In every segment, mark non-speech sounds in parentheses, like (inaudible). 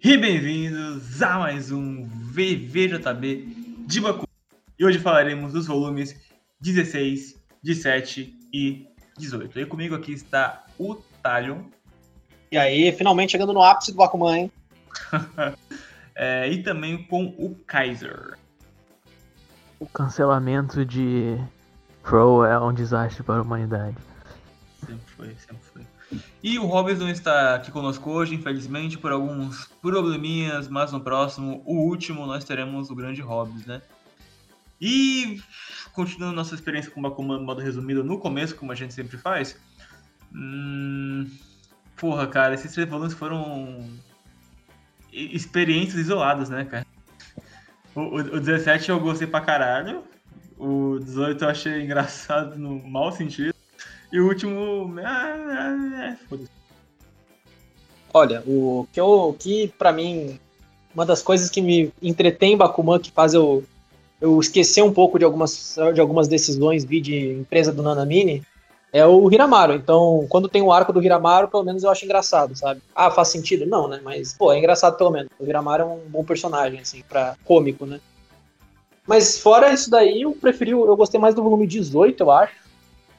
E bem-vindos a mais um VVJB de Baku. E hoje falaremos dos volumes 16, 17 e 18. E comigo aqui está o Talion. E aí, finalmente chegando no ápice do Bakuman, hein? (laughs) é, e também com o Kaiser. O cancelamento de Crow é um desastre para a humanidade. Sempre foi, sempre foi. E o não está aqui conosco hoje, infelizmente, por alguns probleminhas, mas no próximo, o último, nós teremos o grande Hobbes, né? E continuando nossa experiência com Bakuman modo resumido no começo, como a gente sempre faz. Hum, porra, cara, esses três volumes foram experiências isoladas, né, cara? O, o, o 17 eu gostei pra caralho. O 18 eu achei engraçado no mau sentido. E o último. Ah, é, Olha, o que, eu, que para mim, uma das coisas que me entretém em Bakuman, que faz eu, eu esquecer um pouco de algumas, de algumas decisões, vi de empresa do Nanamini, é o Hiramaru. Então, quando tem o arco do Hiramaru, pelo menos eu acho engraçado, sabe? Ah, faz sentido? Não, né? Mas, pô, é engraçado pelo menos. O Hiramaru é um bom personagem, assim, pra cômico, né? Mas fora isso daí, eu preferi, eu gostei mais do volume 18, eu acho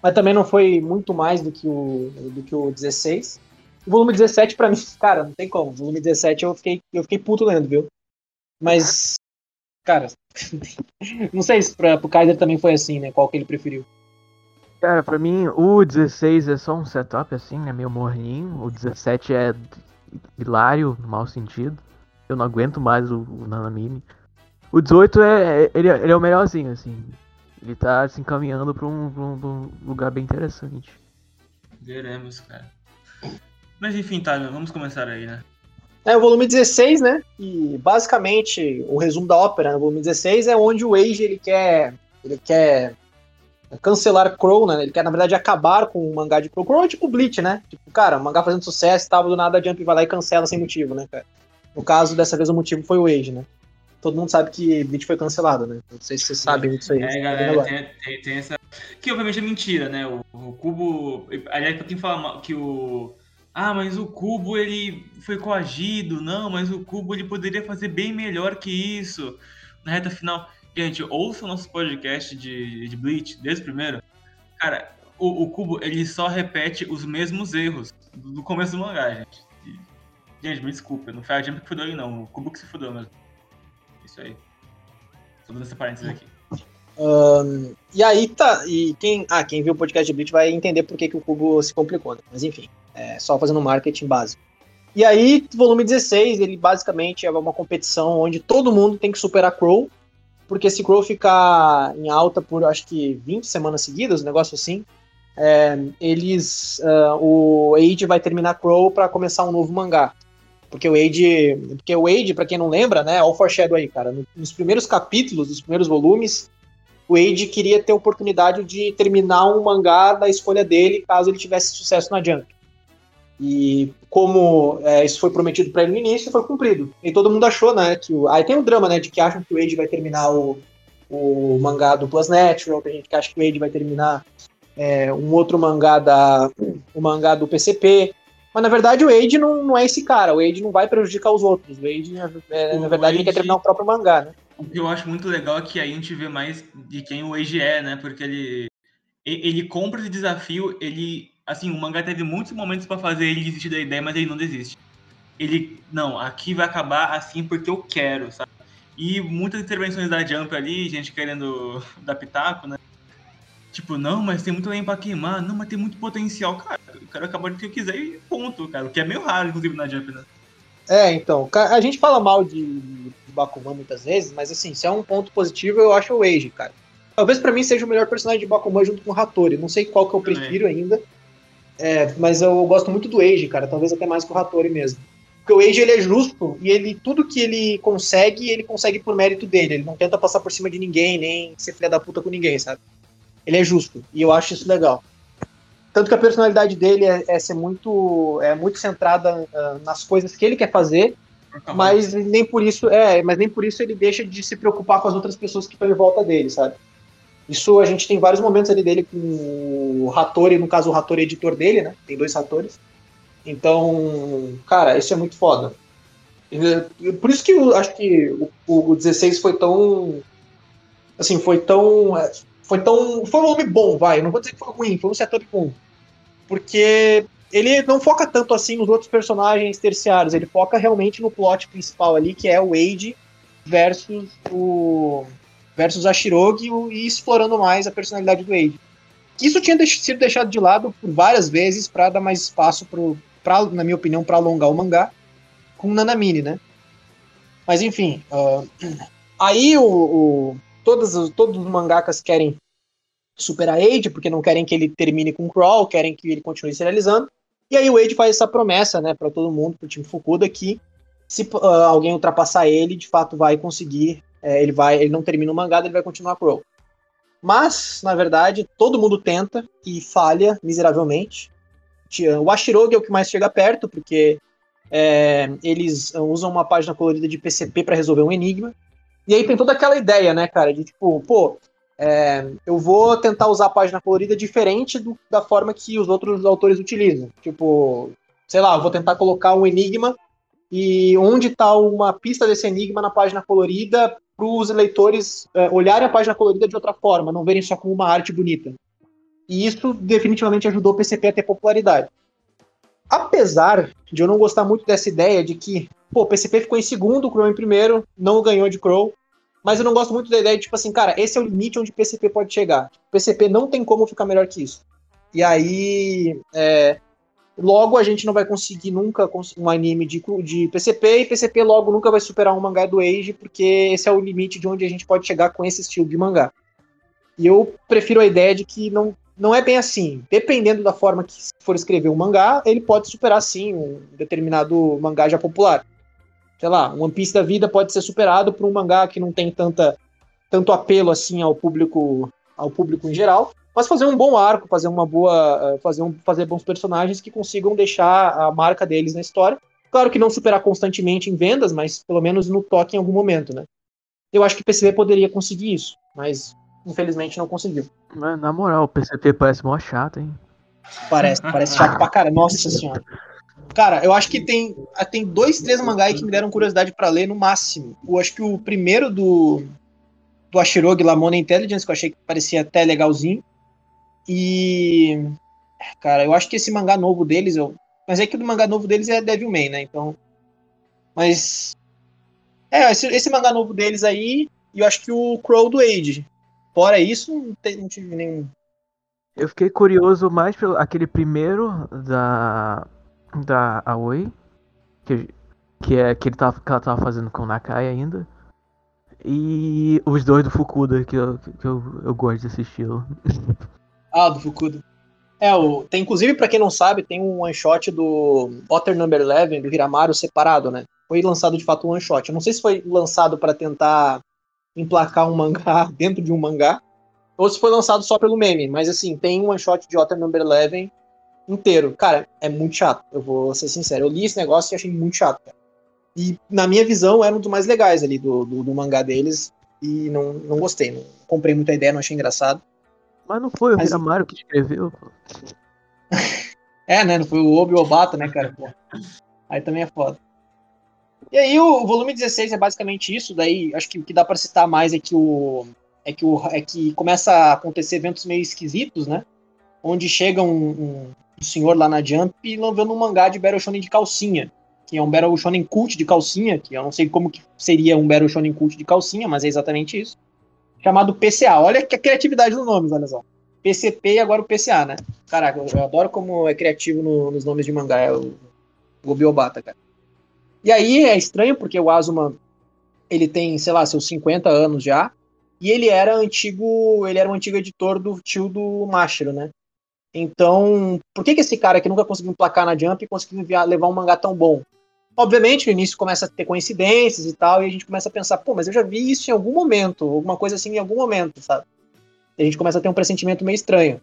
mas também não foi muito mais do que o, do que o 16. O volume 17, pra mim, (laughs) cara, não tem como. O volume 17 eu fiquei, eu fiquei puto lendo, viu? Mas, cara, (laughs) não sei se pra, pro Kaiser também foi assim, né? Qual que ele preferiu. Cara, pra mim, o 16 é só um setup, assim, né? Meio morninho. O 17 é hilário, no mau sentido. Eu não aguento mais o, o Nanamini. O 18 é, é. Ele, ele é o melhorzinho, assim. Ele tá se encaminhando pra um, pra um, pra um lugar bem interessante. Veremos, cara. Mas enfim, tá, vamos começar aí, né? É o volume 16, né? E basicamente o resumo da ópera, no né? volume 16 é onde o Age ele quer ele quer cancelar Crow, né? Ele quer na verdade acabar com o mangá de Crow. Crow é tipo Bleach, né? Tipo, cara, o mangá fazendo sucesso, tava do nada a Jump vai lá e cancela sem motivo, né, cara? No caso dessa vez o motivo foi o Age, né? Todo mundo sabe que Bleach foi cancelado, né? Não sei se vocês sabem disso aí. É, galera, tem, tem, tem, essa. Que obviamente é mentira, né? O, o Cubo. Aliás, pra quem fala que o. Ah, mas o Cubo ele foi coagido. Não, mas o Cubo ele poderia fazer bem melhor que isso. Na reta final. Gente, ouça o nosso podcast de, de Bleach, desde o primeiro. Cara, o, o Cubo ele só repete os mesmos erros do começo do mangá, gente. Gente, me desculpa, não foi a Jump que fudeu ele, não. O Cubo que se fudeu mesmo. Isso aí. Só dando essa parênteses aqui. Um, e aí tá. E quem, ah, quem viu o podcast de Bleach vai entender por que, que o cubo se complicou, né? Mas enfim, é só fazendo marketing básico. E aí, volume 16, ele basicamente é uma competição onde todo mundo tem que superar Crow. Porque se Crow ficar em alta por acho que 20 semanas seguidas, um negócio assim, é, eles. Uh, o Age vai terminar Crow para começar um novo mangá. Porque o Wade, porque o Wade, para quem não lembra, né, olha o foreshadow aí, cara, nos primeiros capítulos, nos primeiros volumes, o Wade queria ter a oportunidade de terminar um mangá da escolha dele, caso ele tivesse sucesso na Jump. E como é, isso foi prometido para ele no início, foi cumprido. E todo mundo achou, né, que o... aí tem um drama, né, de que acham que o Wade vai terminar o, o mangá do Plus Natural, tem gente que acha que o Wade vai terminar é, um outro mangá da o mangá do PCP. Mas na verdade o Age não, não é esse cara, o Age não vai prejudicar os outros. O Age, é, o na verdade, ele quer terminar o próprio mangá, né? O que eu acho muito legal é que aí a gente vê mais de quem o Age é, né? Porque ele, ele compra esse desafio, ele. Assim, o mangá teve muitos momentos para fazer ele desistir da ideia, mas ele não desiste. Ele, não, aqui vai acabar assim porque eu quero, sabe? E muitas intervenções da Jump ali, gente querendo (laughs) dar pitaco, né? Tipo, não, mas tem muito lenha pra queimar. Não, mas tem muito potencial. Cara, o cara acaba de que eu quiser e ponto, cara. O que é meio raro, inclusive, na Jump, né? É, então, a gente fala mal de, Bakuman muitas vezes, mas assim, se é um ponto positivo, eu acho o Age, cara. Talvez para mim seja o melhor personagem de Bakuman junto com o Hattori. Não sei qual que eu prefiro Também. ainda. É, mas eu gosto muito do Age, cara. Talvez até mais que o Hattori mesmo. Porque o Age ele é justo e ele tudo que ele consegue, ele consegue por mérito dele. Ele não tenta passar por cima de ninguém, nem ser filha da puta com ninguém, sabe? Ele é justo. E eu acho isso legal. Tanto que a personalidade dele é, é ser muito, é muito centrada uh, nas coisas que ele quer fazer, mas nem por isso é, mas nem por isso ele deixa de se preocupar com as outras pessoas que estão em volta dele, sabe? Isso a gente tem vários momentos ali dele com o Hattori, no caso o Hattori é editor dele, né? Tem dois Hattoris. Então, cara, isso é muito foda. Por isso que eu acho que o, o 16 foi tão. Assim, foi tão. Foi tão. Foi um volume bom, vai. Não vou dizer que foi ruim, foi um setup bom. Porque ele não foca tanto assim nos outros personagens terciários, ele foca realmente no plot principal ali, que é o Wade versus o versus a Shirogi e explorando mais a personalidade do Wade. Isso tinha sido deixado de lado por várias vezes para dar mais espaço pro, pra, na minha opinião, para alongar o mangá com Nanamine, né? Mas enfim, uh, (clears throat) aí o, o, todos, todos os mangakas querem superar Age, porque não querem que ele termine com o Crawl, querem que ele continue se realizando. E aí o Age faz essa promessa, né, para todo mundo, pro time Fukuda, que se uh, alguém ultrapassar ele, de fato vai conseguir, é, ele vai, ele não termina o mangá, ele vai continuar Crawl. Mas, na verdade, todo mundo tenta e falha miseravelmente. O Ashirogi é o que mais chega perto, porque é, eles usam uma página colorida de PCP para resolver um enigma. E aí tem toda aquela ideia, né, cara, de tipo, pô, é, eu vou tentar usar a página colorida diferente do, da forma que os outros autores utilizam. Tipo, sei lá, eu vou tentar colocar um enigma e onde está uma pista desse enigma na página colorida para os leitores é, olharem a página colorida de outra forma, não verem só como uma arte bonita. E isso definitivamente ajudou o PCP a ter popularidade. Apesar de eu não gostar muito dessa ideia de que, pô, o PCP ficou em segundo, o Crow em primeiro, não ganhou de Crow, mas eu não gosto muito da ideia de, tipo assim, cara, esse é o limite onde o PCP pode chegar. O PCP não tem como ficar melhor que isso. E aí, é, logo a gente não vai conseguir nunca um anime de, de PCP, e PCP logo nunca vai superar um mangá do Age, porque esse é o limite de onde a gente pode chegar com esse estilo de mangá. E eu prefiro a ideia de que não, não é bem assim. Dependendo da forma que for escrever um mangá, ele pode superar sim um determinado mangá já popular. Sei lá, One Piece da vida pode ser superado por um mangá que não tem tanta, tanto apelo assim ao público ao público em geral, mas fazer um bom arco, fazer uma boa, eh, fazer, um, fazer bons personagens que consigam deixar a marca deles na história. Claro que não superar constantemente em vendas, mas pelo menos no toque em algum momento, né? Eu acho que o PCB poderia conseguir isso, mas infelizmente não conseguiu. Mas, na moral, o PCP parece mó chato, hein? Parece, parece chato pra cara. Nossa senhora. Cara, eu acho que tem, ah, tem dois, três mangás que me deram curiosidade para ler no máximo. Eu acho que o primeiro do, do Ashirogi Lamona Intelligence, que eu achei que parecia até legalzinho. E. Cara, eu acho que esse mangá novo deles, eu. Mas é que o mangá novo deles é Devilman, né? Então. Mas. É, esse, esse mangá novo deles aí, e eu acho que o Crow do Age. Fora isso, não, tem, não tive nenhum. Eu fiquei curioso mais pelo aquele primeiro da. Da Aoi. Que, que é que, ele tava, que ela tava fazendo com o Nakai ainda. E os dois do Fukuda, que eu, que eu, eu gosto desse estilo. (laughs) Ah, do Fukuda. É, o, tem inclusive, para quem não sabe, tem um one shot do Otter Number 11, do Hiramaru, separado, né? Foi lançado de fato um one shot. Eu não sei se foi lançado para tentar emplacar um mangá (laughs) dentro de um mangá, ou se foi lançado só pelo meme, mas assim, tem um one shot de Otter Number 11 inteiro. Cara, é muito chato, eu vou ser sincero. Eu li esse negócio e achei muito chato, cara. E na minha visão era um dos mais legais ali do, do, do mangá deles, e não, não gostei, não comprei muita ideia, não achei engraçado. Mas não foi o Mas... Hiramaru que escreveu, (laughs) é, né? Não foi o Obi Obata, né, cara? Pô. Aí também é foda. E aí o volume 16 é basicamente isso, daí acho que o que dá para citar mais é que o é que o é que começa a acontecer eventos meio esquisitos, né? Onde chega um, um, um senhor lá na Jump lançando um mangá de Battle Shonen de calcinha, que é um Battle Shonen cult de calcinha, que eu não sei como que seria um Battle Shonen cult de calcinha, mas é exatamente isso. Chamado PCA. Olha que a criatividade dos nomes, olha só. PCP e agora o PCA, né? Caraca, eu adoro como é criativo no, nos nomes de mangá, é o Gobiobata, cara. E aí é estranho porque o Azuma ele tem, sei lá, seus 50 anos já, e ele era antigo, ele era um antigo editor do tio do Mashiro, né? Então, por que, que esse cara que nunca conseguiu emplacar na Jump conseguiu levar um mangá tão bom? Obviamente, no início começa a ter coincidências e tal, e a gente começa a pensar, pô, mas eu já vi isso em algum momento, alguma coisa assim em algum momento, sabe? E a gente começa a ter um pressentimento meio estranho.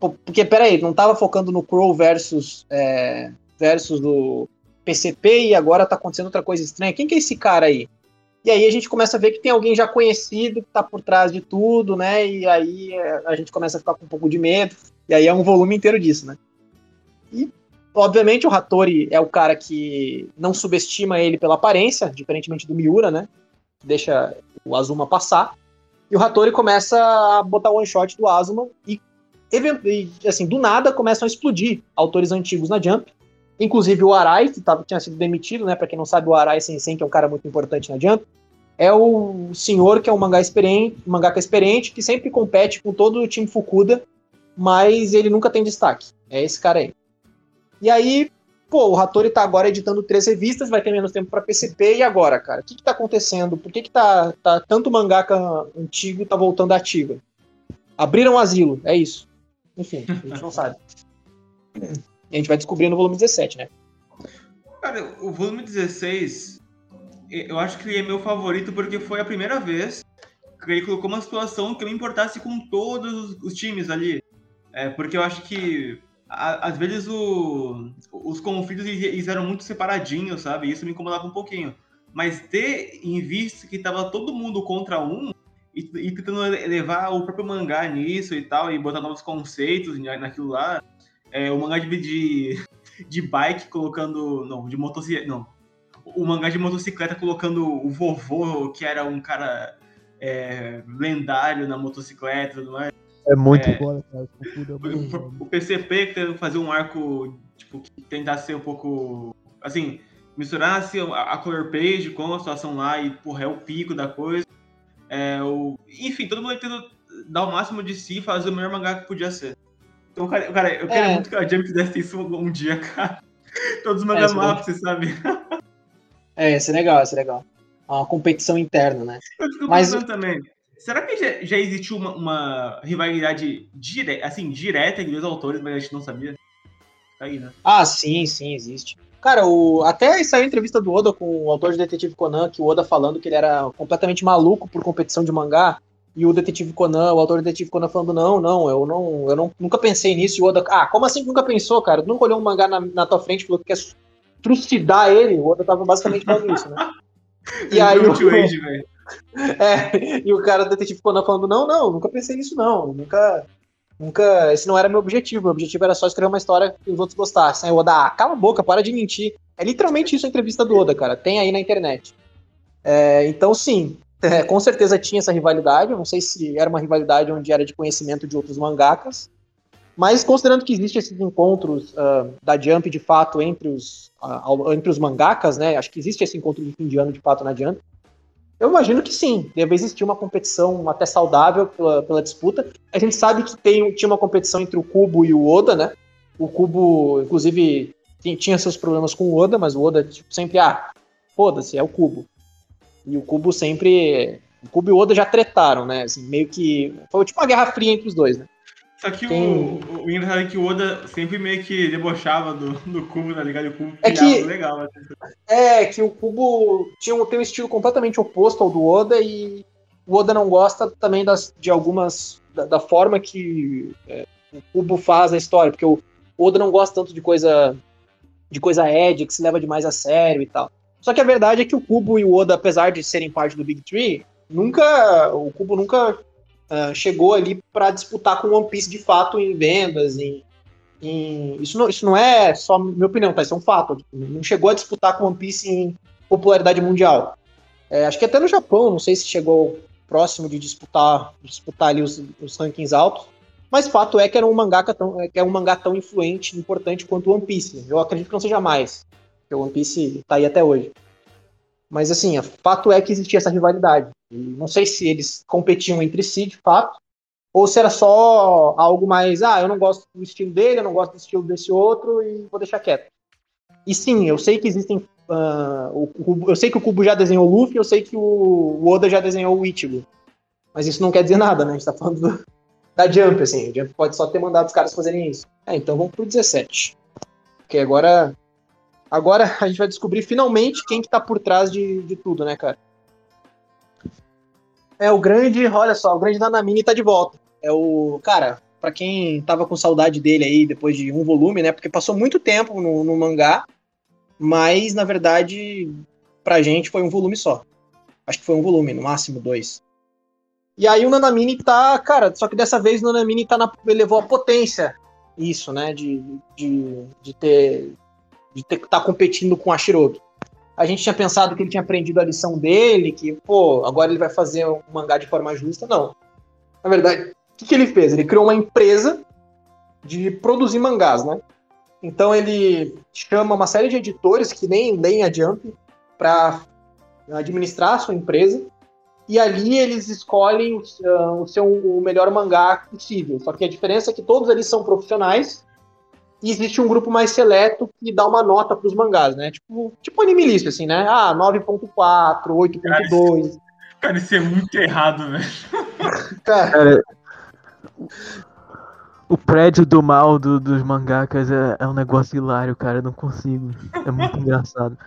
Porque, peraí, não tava focando no Crow versus, é, versus do, PCP e agora tá acontecendo outra coisa estranha. Quem que é esse cara aí? E aí a gente começa a ver que tem alguém já conhecido que tá por trás de tudo, né? E aí é, a gente começa a ficar com um pouco de medo. E aí é um volume inteiro disso, né? E obviamente, o Hattori é o cara que não subestima ele pela aparência, diferentemente do Miura, né? Deixa o Azuma passar. E o Hattori começa a botar o one shot do Azuma e, assim, do nada começam a explodir autores antigos na Jump. Inclusive o Arai, que tava, tinha sido demitido, né? Pra quem não sabe, o Arai Sensei, que é um cara muito importante na Jump, é o senhor que é um mangá experiente, um mangaka experiente, que sempre compete com todo o time Fukuda, mas ele nunca tem destaque. É esse cara aí. E aí, pô, o Hattori tá agora editando três revistas, vai ter menos tempo para PCP, e agora, cara? O que que tá acontecendo? Por que que tá, tá tanto mangaka antigo tá voltando ativa? Abriram um asilo, é isso. Enfim, a gente não sabe. E (laughs) a gente vai descobrir no volume 17, né? Cara, o volume 16, eu acho que ele é meu favorito porque foi a primeira vez que ele colocou uma situação que eu me importasse com todos os times ali. É, porque eu acho que a, às vezes o, os conflitos eles eram muito separadinhos, sabe? Isso me incomodava um pouquinho. Mas ter em vista que tava todo mundo contra um e, e tentando levar o próprio mangá nisso e tal, e botar novos conceitos naquilo lá, é, o mangá de, de, de bike colocando. Não, de motocicleta. Não. O mangá de motocicleta colocando o vovô, que era um cara é, lendário na motocicleta e tudo mais. É muito É. bom, cara. É. O, o PCP tentando fazer um arco, tipo, que tentasse ser um pouco. Assim, misturasse a, a color page com a situação lá e, porra, é o pico da coisa. É, o, enfim, todo mundo tentando dar o máximo de si e fazer o melhor mangá que podia ser. Então, cara, cara eu quero É. muito que a Jump fizesse isso um dia, (laughs) cara. Todos os É, mangás isso mapas, sabe? É, esse é legal, esse é legal. É uma competição interna, né? Eu fico Mas- pensando também. Será que já, já existiu uma, uma rivalidade dire, assim, direta entre dois autores, mas a gente não sabia? Tá aí, né? Ah, sim, sim, existe. Cara, o... até saiu a entrevista do Oda com o autor de Detetive Conan, que o Oda falando que ele era completamente maluco por competição de mangá, e o Detetive Conan, o autor do Detetive Conan falando, não, não, eu não, eu não, nunca pensei nisso, e o Oda, ah, como assim que nunca pensou, cara? Tu nunca olhou um mangá na, na tua frente e falou que quer trucidar ele? O Oda tava basicamente falando isso, né? (laughs) E aí o o, (laughs) é, e o cara do Detetive Conan falando, não, não, nunca pensei nisso não, nunca, nunca, esse não era meu objetivo, meu objetivo era só escrever uma história que os outros gostassem. Aí o Oda, ah, cala a boca, para de mentir. É literalmente isso a entrevista do Oda, cara, tem aí na internet. É, então sim, (laughs) é, com certeza tinha essa rivalidade, eu não sei se era uma rivalidade onde era de conhecimento de outros mangakas, mas considerando que existem esses encontros ah, da Jump de fato entre os, ao- entre os mangakas, né, acho que existe esse encontro de fim de ano de fato na Jump, eu imagino que sim, deve existir uma competição até saudável pela, pela disputa. A gente sabe que tem, tinha uma competição entre o Kubo e o Oda, né? O Kubo, inclusive, ti- tinha seus problemas com o Oda, mas o Oda tipo, sempre, ah, foda-se, é o Kubo. E o Kubo sempre. O Kubo e o Oda já tretaram, né? Assim, meio que. Foi tipo uma guerra fria entre os dois, né? Só que Tem- o, o engraçado é que o Oda sempre meio que debochava do, do Cubo, tá ligado? E o Cubo É que- legal. né? É, que o Kubo tinha tem um estilo completamente oposto ao do Oda e o Oda não gosta também das, de algumas. da, da forma que é, o Kubo faz a história, porque o Oda não gosta tanto de coisa. de coisa Ed, que se leva demais a sério e tal. Só que a verdade é que o Kubo e o Oda, apesar de serem parte do Big Tree, nunca. O Kubo nunca ah, chegou ali para disputar com One Piece de fato em vendas, em, em- isso, não, isso não é só minha opinião, tá? Isso é um fato. Não chegou a disputar com One Piece em popularidade mundial. É, acho que até no Japão, não sei se chegou próximo de disputar, disputar ali os, os rankings altos. Mas fato é que era um mangaka tão, é que é um mangá tão influente, importante quanto One Piece. Eu acredito que não seja mais. Porque o One Piece tá aí até hoje. Mas assim, fato é que existia essa rivalidade. E não sei se eles competiam entre si, de fato, ou se era só algo mais, ah, eu não gosto do estilo dele, eu não gosto do estilo desse outro e vou deixar quieto. E sim, eu sei que existem. ah, o, eu sei que o Kubo já desenhou o Luffy, eu sei que o, o Oda já desenhou o Ichigo. Mas isso não quer dizer nada, né? A gente tá falando do- da Jump, assim. A Jump pode só ter mandado os caras fazerem isso. É, então vamos pro 17. Porque agora. Agora a gente vai descobrir finalmente quem que tá por trás de, de tudo, né, cara? É o grande, olha só, o grande Nanamini tá de volta. É o. Cara, pra quem tava com saudade dele aí depois de um volume, né? Porque passou muito tempo no, no mangá, mas na verdade, pra gente foi um volume só. Acho que foi um volume, no máximo dois. E aí o Nanamini tá, cara, só que dessa vez o Nanamini tá na, ele levou a potência isso, né? De, de, de ter. De estar tá competindo com a Shirogi. A gente tinha pensado que ele tinha aprendido a lição dele, que, pô, agora ele vai fazer um mangá de forma justa. Não. Na verdade, o que, que ele fez? Ele criou uma empresa de produzir mangás, né? Então ele chama uma série de editores que nem leem a Jump para administrar a sua empresa e ali eles escolhem uh, o seu o melhor mangá possível. Só que a diferença é que todos eles são profissionais e existe um grupo mais seleto que dá uma nota para os mangás, né? Tipo, tipo anime list, assim, né? Ah, 9.4, 8.2. Cara, isso é muito errado, velho. Cara, o prédio do mal do, dos mangakas é, é um negócio hilário, cara. Eu não consigo. É muito (laughs) engraçado.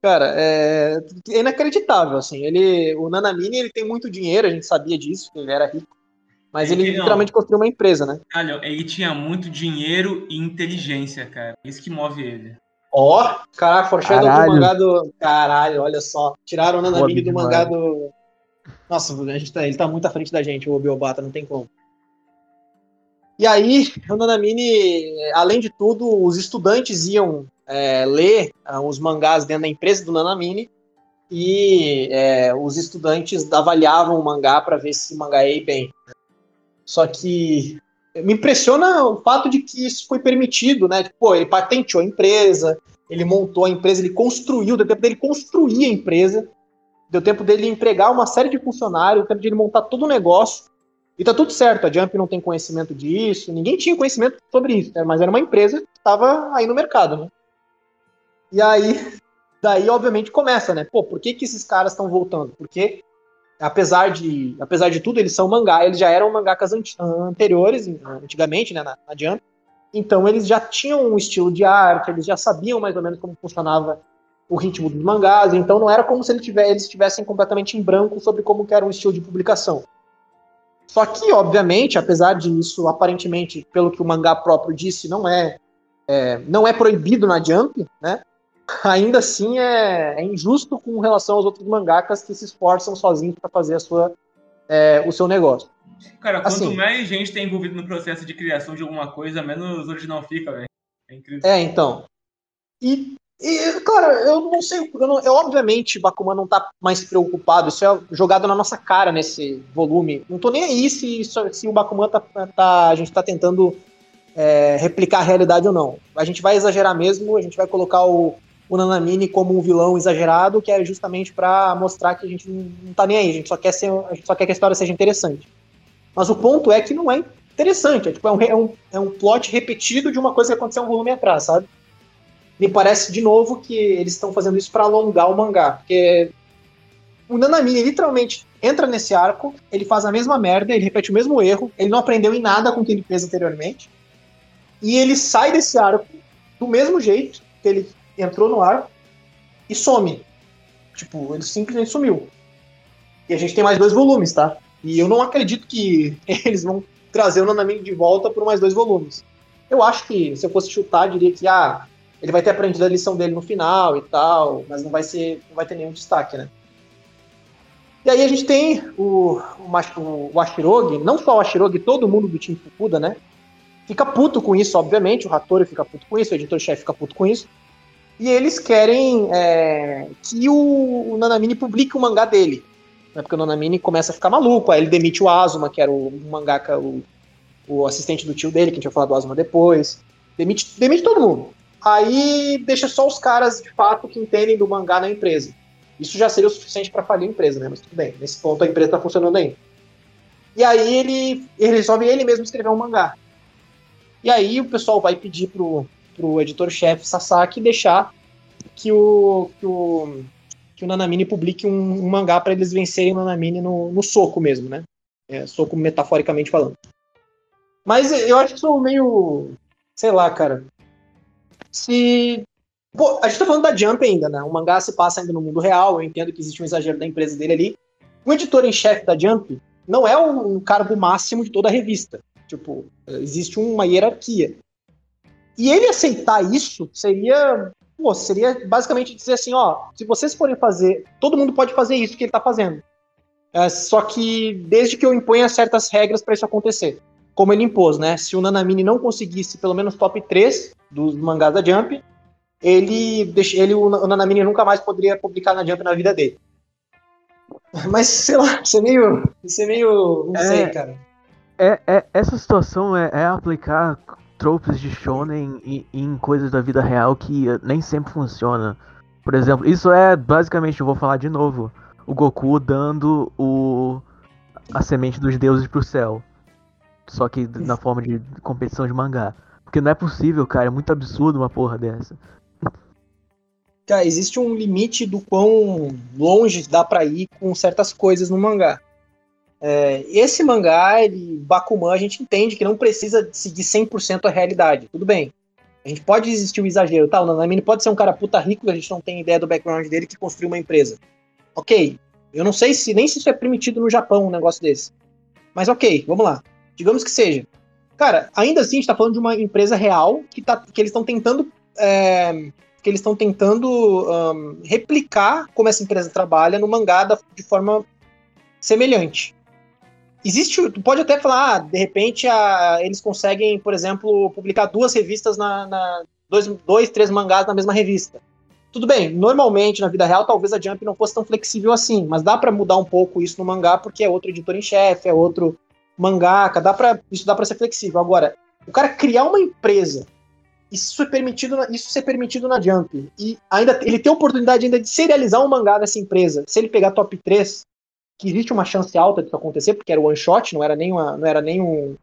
Cara, é, é, inacreditável, assim. Ele, o Nanamini, ele tem muito dinheiro, a gente sabia disso, ele era rico. Mas ele, ele literalmente construiu uma empresa, né? Olha, ele tinha muito dinheiro e inteligência, cara. Isso que move ele. Ó, oh, caraca, foreshadow do mangá do... Caralho, olha só. Tiraram o Nanamini do mangá do... Nossa, a gente tá, ele tá muito à frente da gente, o Obiobata, não tem como. E aí, o Nanamini, além de tudo, os estudantes iam é, ler uh, os mangás dentro da empresa do Nanamine e é, os estudantes avaliavam o mangá para ver se o mangá ia bem. Só que me impressiona o fato de que isso foi permitido, né? Tipo, pô, ele patenteou a empresa, ele montou a empresa, ele construiu, deu tempo dele construir a empresa, deu tempo dele empregar uma série de funcionários, deu tempo de ele montar todo o negócio. E tá tudo certo, a Jump não tem conhecimento disso, ninguém tinha conhecimento sobre isso, né? mas era uma empresa que estava aí no mercado, né? E aí, (laughs) daí, obviamente, começa, né? Pô, por que, que esses caras estão voltando? Porque, apesar de, apesar de tudo, eles são mangá, eles já eram mangakas anteriores, antigamente, né, na, na Jump. Então, eles já tinham um estilo de arte, eles já sabiam mais ou menos como funcionava o ritmo dos mangás, então não era como se eles estivessem completamente em branco sobre como era um estilo de publicação. Só que, obviamente, apesar disso, aparentemente, pelo que o mangá próprio disse, não é, é não é proibido na Jump, né? Ainda assim é, é, injusto com relação aos outros mangakas que se esforçam sozinhos para fazer a sua, é, o seu negócio. Cara, quanto assim, mais gente tem envolvido no processo de criação de alguma coisa, menos original fica, velho. É incrível. É, então. E, e cara, eu não sei. Eu, não, eu, obviamente, Bakuman não tá mais preocupado. Isso é jogado na nossa cara nesse volume. Não tô nem aí se, se o Bakuman tá, tá. A gente tá tentando é, replicar a realidade ou não. A gente vai exagerar mesmo, a gente vai colocar o, o Nanamini como um vilão exagerado, que é justamente para mostrar que a gente não tá nem aí, a gente só quer ser, a gente só quer que a história seja interessante. Mas o ponto é que não é interessante, é, tipo, é, um, é, um, é um plot repetido de uma coisa que aconteceu um volume atrás, sabe? Me parece de novo que eles estão fazendo isso para alongar o mangá, porque o Nanamini literalmente entra nesse arco, ele faz a mesma merda, ele repete o mesmo erro, ele não aprendeu em nada com o que ele fez anteriormente, e ele sai desse arco do mesmo jeito que ele entrou no ar e some. Tipo, ele simplesmente sumiu. E a gente tem mais dois volumes, tá? E eu não acredito que (laughs) eles vão trazer o Nanami de volta por mais dois volumes. Eu acho que, se eu fosse chutar, diria que, ah, ele vai ter aprendido a lição dele no final e tal, mas não vai ser, não vai ter nenhum destaque, né? E aí a gente tem o, o, o Ashirogi, não só o Ashirogi, todo mundo do time Fukuda, né? Fica puto com isso, obviamente, o Hattori fica puto com isso, o editor-chefe fica puto com isso. E eles querem é, que o, o, Nanamini publique o mangá dele. Né, porque o Nanamini começa a ficar maluco, aí ele demite o Asuma, que era o, o mangaka, o, o assistente do tio dele, que a gente vai falar do Asuma depois. Demite, demite todo mundo. Aí deixa só os caras, de fato, que entendem do mangá na empresa. Isso já seria o suficiente para falir a empresa, né? Mas tudo bem, nesse ponto a empresa está funcionando ainda. E aí ele, ele resolve ele mesmo escrever um mangá. E aí o pessoal vai pedir pro, pro editor-chefe Sasaki deixar que o, que o, que o Nanamine publique um, um mangá para eles vencerem o Nanamine no, no soco mesmo, né? É, soco metaforicamente falando. Mas eu acho isso meio. Sei lá, cara. Se. Pô, a gente tá falando da Jump ainda, né? O mangá se passa ainda no mundo real, eu entendo que existe um exagero da empresa dele ali. O editor em chefe da Jump não é o cargo máximo de toda a revista. Tipo, existe uma hierarquia. E ele aceitar isso seria, pô, seria basicamente dizer assim, ó, se vocês forem fazer, todo mundo pode fazer isso que ele está fazendo. É, só que desde que eu imponha certas regras para isso acontecer. como ele impôs, né? Se o Nanamini não conseguisse pelo menos top 3 dos mangás da Jump, ele, ele o Nanamini nunca mais poderia publicar na Jump na vida dele. (laughs) Mas, sei lá, isso é meio. Isso é meio. Não é, sei, cara. É, é, essa situação é, é aplicar tropes de shonen em, em, coisas da vida real que nem sempre funciona. Por exemplo, isso é basicamente, eu vou falar de novo, o Goku dando o a semente dos deuses pro céu. Só que na forma de competição de mangá. Porque não é possível, cara, é muito absurdo uma porra dessa. Cara, existe um limite do quão longe dá para ir com certas coisas no mangá. É, esse mangá, ele, Bakuman, a gente entende que não precisa seguir 100% a realidade. Tudo bem. A gente pode existir o exagero, tá? O Nanamine pode ser um cara puta rico, a gente não tem ideia do background dele, que construiu uma empresa. Ok. Eu não sei se nem se isso é permitido no Japão, um negócio desse. Mas ok, vamos lá. Digamos que seja. Cara, ainda assim a gente tá falando de uma empresa real que, tá, que eles estão tentando é, que eles estão tentando um, replicar como essa empresa trabalha no mangá da, de forma semelhante. Existe, tu pode até falar, ah, de repente a, eles conseguem, por exemplo, publicar duas revistas na, na dois, dois, três mangás na mesma revista. Tudo bem, normalmente na vida real talvez a Jump não fosse tão flexível assim, mas dá para mudar um pouco isso no mangá porque é outro editor em chefe, é outro mangaka, dá para isso dá para ser flexível. Agora, o cara criar uma empresa isso é permitido, isso ser permitido na Jump. E ainda ele tem a oportunidade ainda de serializar um mangá nessa empresa. Se ele pegar top 3, que existe uma chance alta disso acontecer, porque era one shot, não era nem uma, não era nem um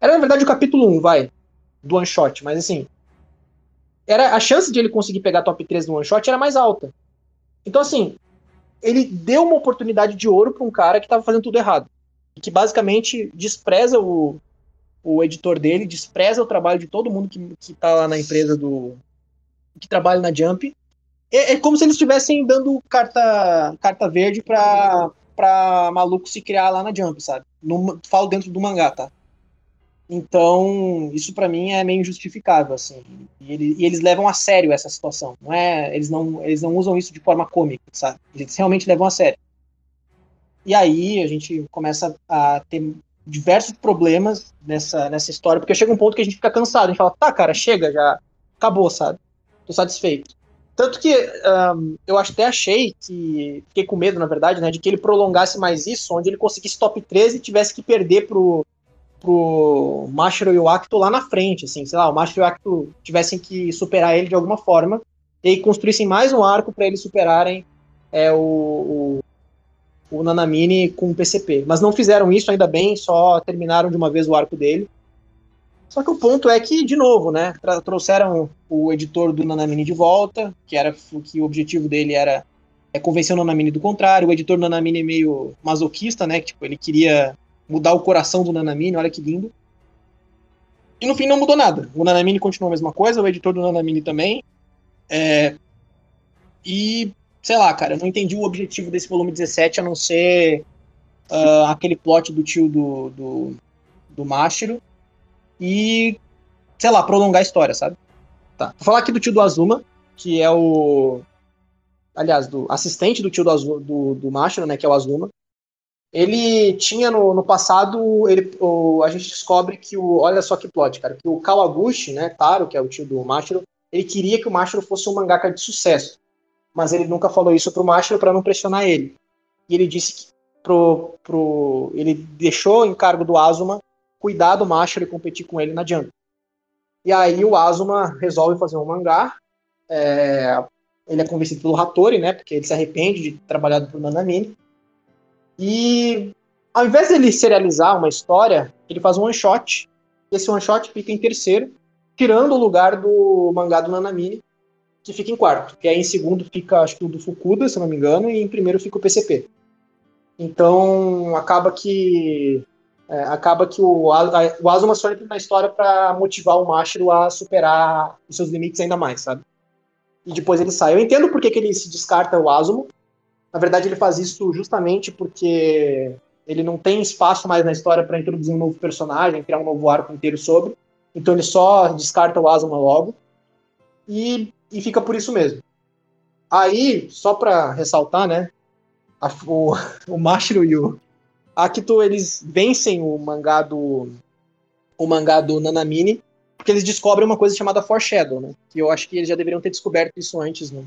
era na verdade o capítulo 1, vai, do one shot, mas assim, era a chance de ele conseguir pegar top 3 no one shot era mais alta. Então assim, ele deu uma oportunidade de ouro para um cara que estava fazendo tudo errado. Que basicamente despreza o, o editor dele despreza o trabalho de todo mundo que, que tá lá na empresa do. que trabalha na Jump. É, é como se eles estivessem dando carta, carta verde pra, pra maluco se criar lá na Jump, sabe? No, falo dentro do mangá, tá? Então, isso para mim é meio injustificável, assim. E, ele, e, eles levam a sério essa situação. Não é, eles, não, eles não usam isso de forma cômica, sabe? Eles realmente levam a sério. E aí a gente começa a ter diversos problemas nessa, nessa história, porque chega um ponto que a gente fica cansado, a gente fala, tá, cara, chega, já acabou, sabe? Tô satisfeito. Tanto que um, eu até achei que. Fiquei com medo, na verdade, né? De que ele prolongasse mais isso, onde ele conseguisse top 13 e tivesse que perder pro, pro Mashiro e o Acto lá na frente, assim, sei lá, o Mashiro e o Acto tivessem que superar ele de alguma forma e construíssem mais um arco para eles superarem é, o, o, o Nanamine com o PCP. Mas não fizeram isso, ainda bem, só terminaram de uma vez o arco dele. Só que o ponto é que, de novo, né, trouxeram o editor do Nanamine de volta, que era que o objetivo dele era é, convencer o Nanamine do contrário. O editor do Nanamine é meio masoquista, né, tipo, ele queria mudar o coração do Nanamine, olha que lindo. E no fim não mudou nada. O Nanamine continuou a mesma coisa, o editor do Nanamine também. É, e sei lá, cara, eu não entendi o objetivo desse volume 17 a não ser uh, aquele plot do tio do, do, do Mashiro e, sei lá, prolongar a história, sabe? Tá. Vou falar aqui do tio do Azuma, que é o. Aliás, do assistente do tio do, do, do Mashiro, né, que é o Azuma. Ele tinha no, no passado, ele, o, a gente descobre que o. Olha só que plot, cara, que o Kawaguchi, né, Taro, que é o tio do Mashiro, ele queria que o Mashiro fosse um mangaka de sucesso mas ele nunca falou isso pro Mashiro para não pressionar ele. E ele disse que pro, pro, ele deixou o encargo do Azuma cuidar do Mashiro e competir com ele na Jump. E aí o Azuma resolve fazer um mangá. É, ele é convencido pelo Hattori, né? Porque ele se arrepende de ter trabalhado pro Nanamine. E ao invés dele serializar uma história, ele faz um one shot. Esse one shot fica em terceiro, tirando o lugar do mangá do Nanamine, que fica em quarto. Que aí em segundo fica, acho que o do Fukuda, se não me engano, e em primeiro fica o PCP. Então acaba que é, acaba que o, o Azuma só entra na história para motivar o Mashiro a superar os seus limites ainda mais, sabe? E depois ele sai. Eu entendo por que, que ele se descarta o Azuma. Na verdade, ele faz isso justamente porque ele não tem espaço mais na história para introduzir um novo personagem, criar um novo arco inteiro sobre. Então ele só descarta o Azuma logo. E e fica por isso mesmo. Aí, só para ressaltar, né, a, o, (laughs) o Mashiro e o Akito, eles vencem o mangá do, o mangá do Nanamine, porque eles descobrem uma coisa chamada foreshadow, né? Que eu acho que eles já deveriam ter descoberto isso antes, né?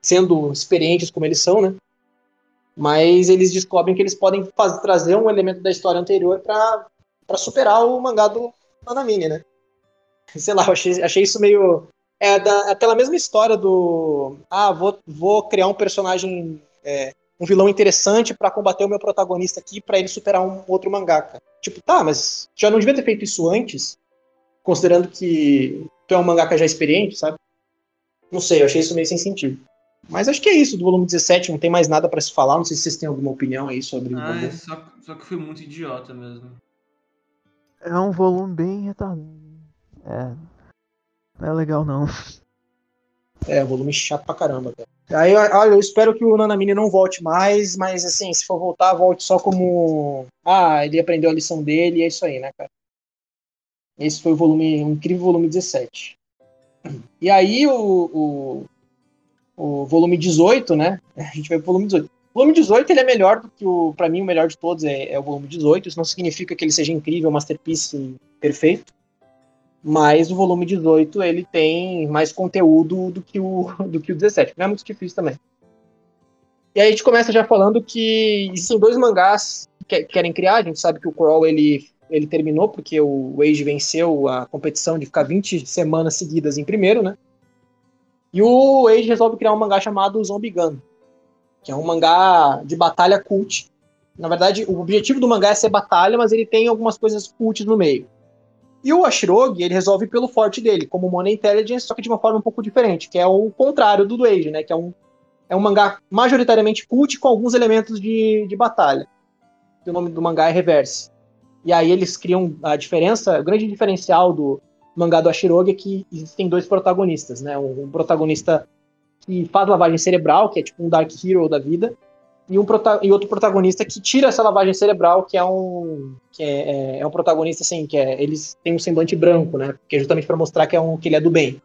sendo experientes como eles são, né? Mas eles descobrem que eles podem fazer, trazer um elemento da história anterior para superar o mangá do Nanamine, né? (laughs) Sei lá, eu achei, achei isso meio. É da, aquela mesma história do. Ah, vou, vou criar um personagem. É, um vilão interessante para combater o meu protagonista aqui para ele superar um outro mangaka. Tipo, tá, mas já não devia ter feito isso antes? considerando que tu é um mangaka já experiente, sabe? Não sei, eu achei isso meio sem sentido. Mas acho que é isso do volume 17, não tem mais nada para se falar. Não sei se vocês têm alguma opinião aí sobre ah, o volume. É só, só que foi muito idiota mesmo. É um volume bem retardado. É. Não é legal não. É, volume chato pra caramba, cara. Aí, olha, eu espero que o Nanamine não volte mais, mas assim, se for voltar, volte só como. Ah, ele aprendeu a lição dele e é isso aí, né, cara? Esse foi o volume, um incrível volume 17. E aí o, o, o, volume 18, né? (laughs) A gente vai pro volume 18. O volume 18 ele é melhor do que o. Para mim, o melhor de todos é, é, o volume 18. Isso não significa que ele seja incrível, masterpiece perfeito. Mas o volume 18 ele tem mais conteúdo do que o, (laughs) do que o 17. Não é muito difícil também. E aí a gente começa já falando que existem dois mangás que querem criar. A gente sabe que o Crawl ele ele terminou porque o Wade venceu a competição de ficar 20 semanas seguidas em primeiro, né? E o Wade resolve criar um mangá chamado Zombie Gun, que é um mangá de batalha cult. Na verdade, o objetivo do mangá é ser batalha, mas ele tem algumas coisas cult no meio. E o Ashirogi, ele resolve pelo forte dele, como Money Intelligence, só que de uma forma um pouco diferente, que é o contrário do Wade, né? Que é um, é um mangá majoritariamente cult com alguns elementos de, de batalha. o nome do mangá é Reverse. E aí eles criam a diferença, o grande diferencial do mangá do Ashirogi é que existem dois protagonistas, né? Um, protagonista que faz lavagem cerebral, que é tipo um Dark Hero da vida, e, um e outro protagonista que tira essa lavagem cerebral, que é um que é, é, é um protagonista assim, que é eles têm um semblante branco, né? Que é justamente para mostrar que é um que ele é do bem.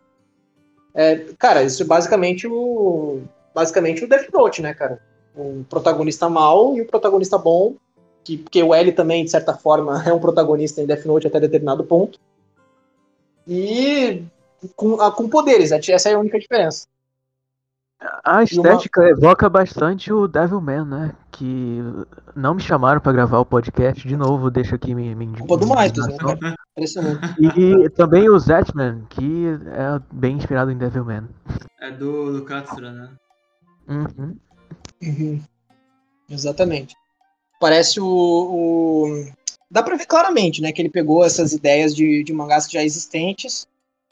É, cara, isso é basicamente o basicamente o Death Note, né, cara? Um protagonista mal e um protagonista bom que, porque o L também, de certa forma, (laughs) é um protagonista em Death Note até determinado ponto. E com, com poderes, né? essa é a única diferença. A estética uma... evoca bastante o Devilman, né? Que não me chamaram para gravar o podcast de novo, deixa aqui me, me Culpa do Maitos, né? E também o Zetman, que é bem inspirado em Devilman. É do, do Katsura, né? Uhum. Uhum. Exatamente parece o, o... Dá pra ver claramente, né, que ele pegou essas ideias de, de mangás já existentes,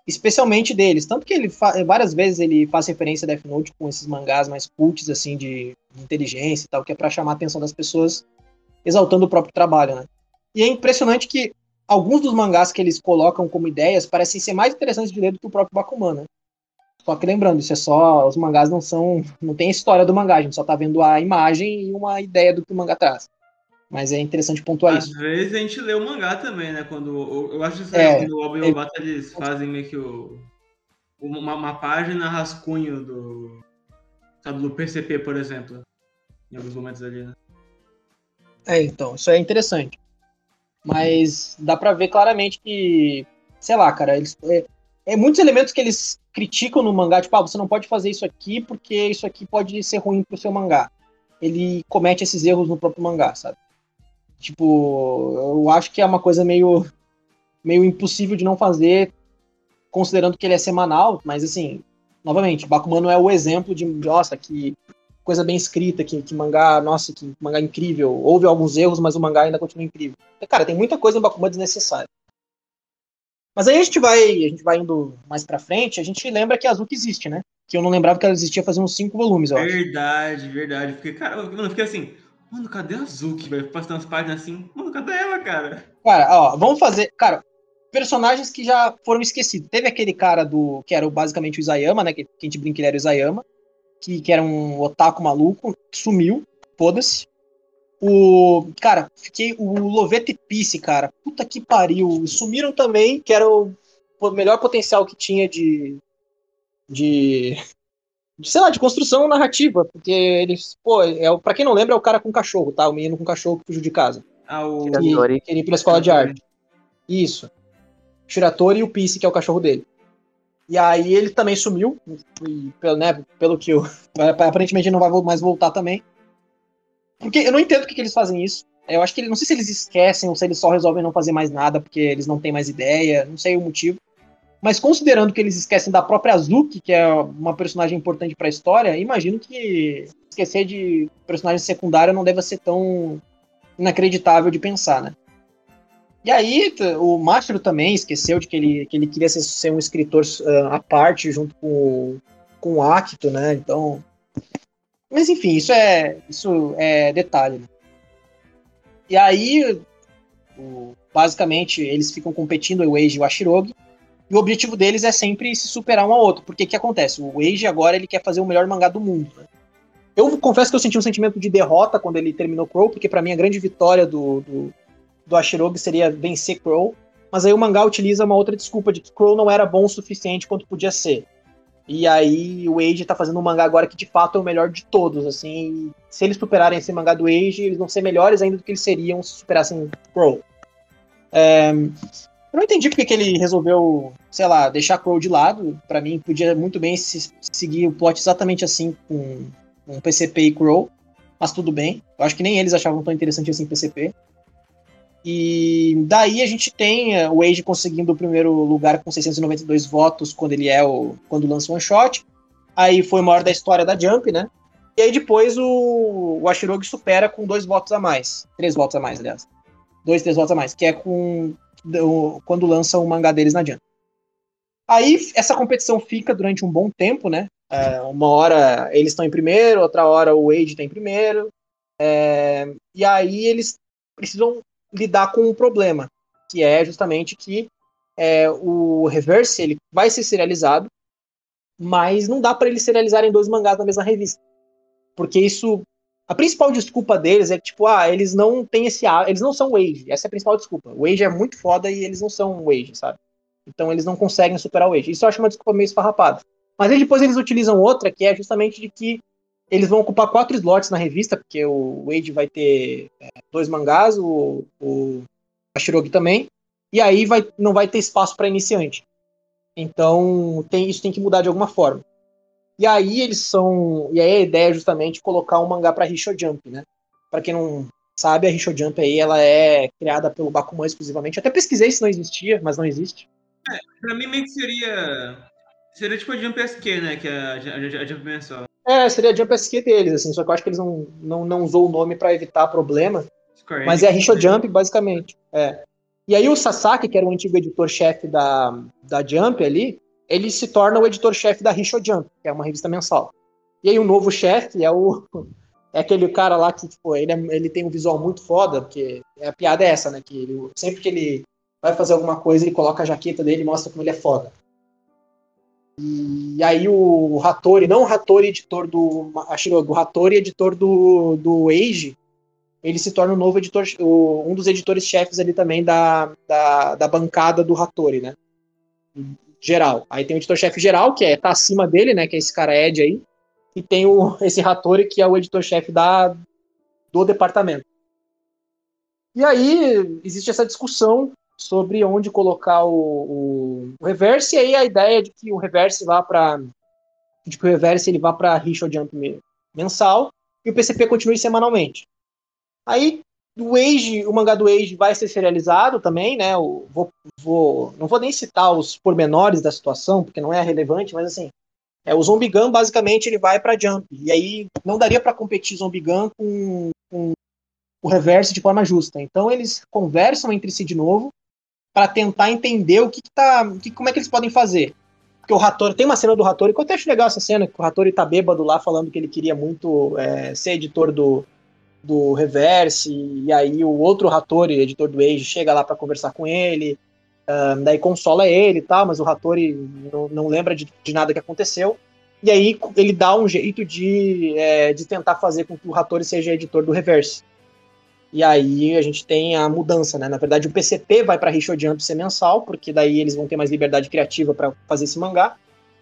especialmente deles. Tanto que ele várias vezes ele faz referência a Death Note com esses mangás mais cults, assim, de, de inteligência e tal, que é para chamar a atenção das pessoas, exaltando o próprio trabalho, né. E é impressionante que alguns dos mangás que eles colocam como ideias parecem ser mais interessantes de ler do que o próprio Bakuman, né. Só que lembrando, isso é só. Os mangás não são. Não tem a história do mangá, a gente só tá vendo a imagem e uma ideia do que o mangá traz. Mas é interessante pontuar Às isso. Às vezes a gente lê o mangá também, né? Quando, eu acho que é, no Oba e Obata eles fazem meio que o, uma, uma página rascunho do. Sabe, do PCP, por exemplo. Em alguns momentos ali, né? É, então, isso é interessante. Mas dá pra ver claramente que, sei lá, cara, eles, é, é muitos elementos que eles criticam no mangá, tipo, ah, você não pode fazer isso aqui porque isso aqui pode ser ruim pro seu mangá. Ele comete esses erros no próprio mangá, sabe? Tipo, eu acho que é uma coisa meio, meio impossível de não fazer, considerando que ele é semanal, mas assim, novamente, Bakuman não é o exemplo de, nossa, que coisa bem escrita, que, que mangá, nossa, que mangá incrível. Houve alguns erros, mas o mangá ainda continua incrível. Cara, tem muita coisa em Bakuman desnecessária. Mas aí a gente vai, a gente vai indo mais pra frente, a gente lembra que a Azuki existe, né? Que eu não lembrava que ela existia fazendo uns cinco volumes, eu acho. Verdade, verdade. Porque, cara, mano, fiquei assim, Mano, cadê a Azuki, velho? Passando as páginas assim. Mano, cadê ela, cara? Cara, ó, vamos fazer. Cara, personagens que já foram esquecidos. Teve aquele cara do. que era basicamente o Isayama, né? Que, que a gente brinca que ele era o Isayama. Que, que era um otaku maluco. Sumiu. Foda-se. O. Cara, fiquei. O Lovete Piece, cara. Puta que pariu. Sumiram também, que era o, melhor potencial que tinha. De de, sei lá, de construção narrativa, porque eles, pô, é, pra quem não lembra, é o cara com cachorro, tá? O menino com cachorro que fugiu de casa. Ah, o... Que, que ir pra escola de arte. Isso. Shiratori e o Peace, que é o cachorro dele. E aí ele também sumiu, e, pelo, né, pelo que eu. (laughs) Aparentemente não vai mais voltar também. Porque eu não entendo por que, que eles fazem isso. Eu acho que não sei se eles esquecem ou se eles só resolvem não fazer mais nada porque eles não têm mais ideia, não sei o motivo. Mas considerando que eles esquecem da própria Azuki, que é uma personagem importante para a história, imagino que esquecer de personagem secundário não deva ser tão inacreditável de pensar, né? E aí, o Mastro também esqueceu de que ele, que ele queria ser, ser um escritor uh, à parte, junto com, com o Acto, né? Então. Mas enfim, isso é, isso é detalhe. Né? E aí, o, basicamente, eles ficam competindo, o Eiji e o Ashirogi, e o objetivo deles é sempre se superar um ao outro. Porque o que acontece? O Eiji agora ele quer fazer o melhor mangá do mundo. Né? Eu confesso que eu senti um sentimento de derrota quando ele terminou Crow, porque para mim a grande vitória do, do, do Ashirogi seria vencer Crow. Mas aí o mangá utiliza uma outra desculpa de que Crow não era bom o suficiente quanto podia ser. E aí o Age tá fazendo um mangá agora que de fato é o melhor de todos, assim. Se eles superarem esse mangá do Age, eles vão ser melhores ainda do que eles seriam se superassem Crow. É, eu não entendi porque que ele resolveu, sei lá, deixar Crow de lado. Para mim, podia muito bem se, seguir o plot exatamente assim com um PCP e Crow, mas tudo bem. Eu acho que nem eles achavam tão interessante assim PCP. E daí a gente tem é, o Age conseguindo o primeiro lugar com 692 votos quando ele é o quando lança o one shot. Aí foi o maior da história da Jump, né? E aí depois o, o Ashirogi supera com dois votos a mais. Três votos a mais, aliás. Dois, três votos a mais, que é com quando lança o mangá deles na Jump. Aí essa competição fica durante um bom tempo, né? É, uma hora eles estão em primeiro, outra hora o Wade está em primeiro. É, e aí eles precisam lidar com um problema, que é justamente que é, o Reverse ele vai ser serializado, mas não dá para eles serializarem dois mangás na mesma revista. Porque isso. A principal desculpa deles é que, tipo, ah, eles não têm esse. Eles não são Wage. Essa é a principal desculpa. O Wage é muito foda e eles não são Wage, sabe? Então eles não conseguem superar o Wage. Isso eu acho uma desculpa meio esfarrapada. Mas aí depois eles utilizam outra, que é justamente de que eles vão ocupar quatro slots na revista, porque o Wade vai ter é, dois mangás, o, o Ashirogi também, e aí vai, não vai ter espaço para iniciante. Então tem, isso tem que mudar de alguma forma. E aí eles são. E aí a ideia é justamente colocar um mangá para Risho Jump, né? Para quem não sabe, a Risho Jump aí ela é criada pelo Bakuman exclusivamente. até pesquisei se não existia, mas não existe. É, pra mim meio que seria Seria tipo a Jump SQ, né? Que é a, a, a Jump mensal. É, seria a Jump SQ deles, assim, só que eu acho que eles não, não, não usou o nome para evitar problema. Square mas é a Risho Jump, basicamente. É. E aí o Sasaki, que era o antigo editor-chefe da, da Jump ali, ele se torna o editor-chefe da Risho Jump, que é uma revista mensal. E aí o novo chefe é o é aquele cara lá que tipo, ele, é, ele tem um visual muito foda, porque a piada é essa, né? Que ele, sempre que ele vai fazer alguma coisa, ele coloca a jaqueta dele e mostra como ele é foda. E aí o Hattori, não o Hattori editor do Ashirogo, o Hattori editor do, do Age, ele se torna o um novo editor, um dos editores-chefes ali também da, da, da, bancada do Hattori, né? Geral. Aí tem o editor-chefe geral, que é, tá acima dele, né? Que é esse cara Ed aí. E tem o, (laughs) esse Hattori, que é o editor-chefe da, do departamento. E aí existe essa discussão sobre onde colocar o, o, o reverse, e aí a ideia de que o reverse vá para de que o reverse ele vá para Richard Jump mensal e o PCP continue semanalmente. Aí o Age, o mangá do Age vai ser serializado também, né? Eu vou, vou, não vou nem citar os pormenores da situação, porque não é relevante, mas assim, é, o Zombie Gun basicamente ele vai para Jump. E aí não daria para competir Zombie Gun com, com o Reverse de forma justa. Então eles conversam entre si de novo para tentar entender o que, que tá. Que, como é que eles podem fazer. Porque o Hattori, tem uma cena do Hattori, que eu até acho legal essa cena, que o Hattori tá bêbado lá falando que ele queria muito é, ser editor do, do Reverse, e aí o outro Hattori, editor do Age, chega lá para conversar com ele, um, daí consola ele e tal, mas o Hattori não, não lembra de, de, nada que aconteceu. E aí ele dá um jeito de, é, de tentar fazer com que o Hattori seja editor do Reverse. E aí a gente tem a mudança, né? Na verdade, o PCP vai para Jump ser mensal, porque daí eles vão ter mais liberdade criativa para fazer esse mangá.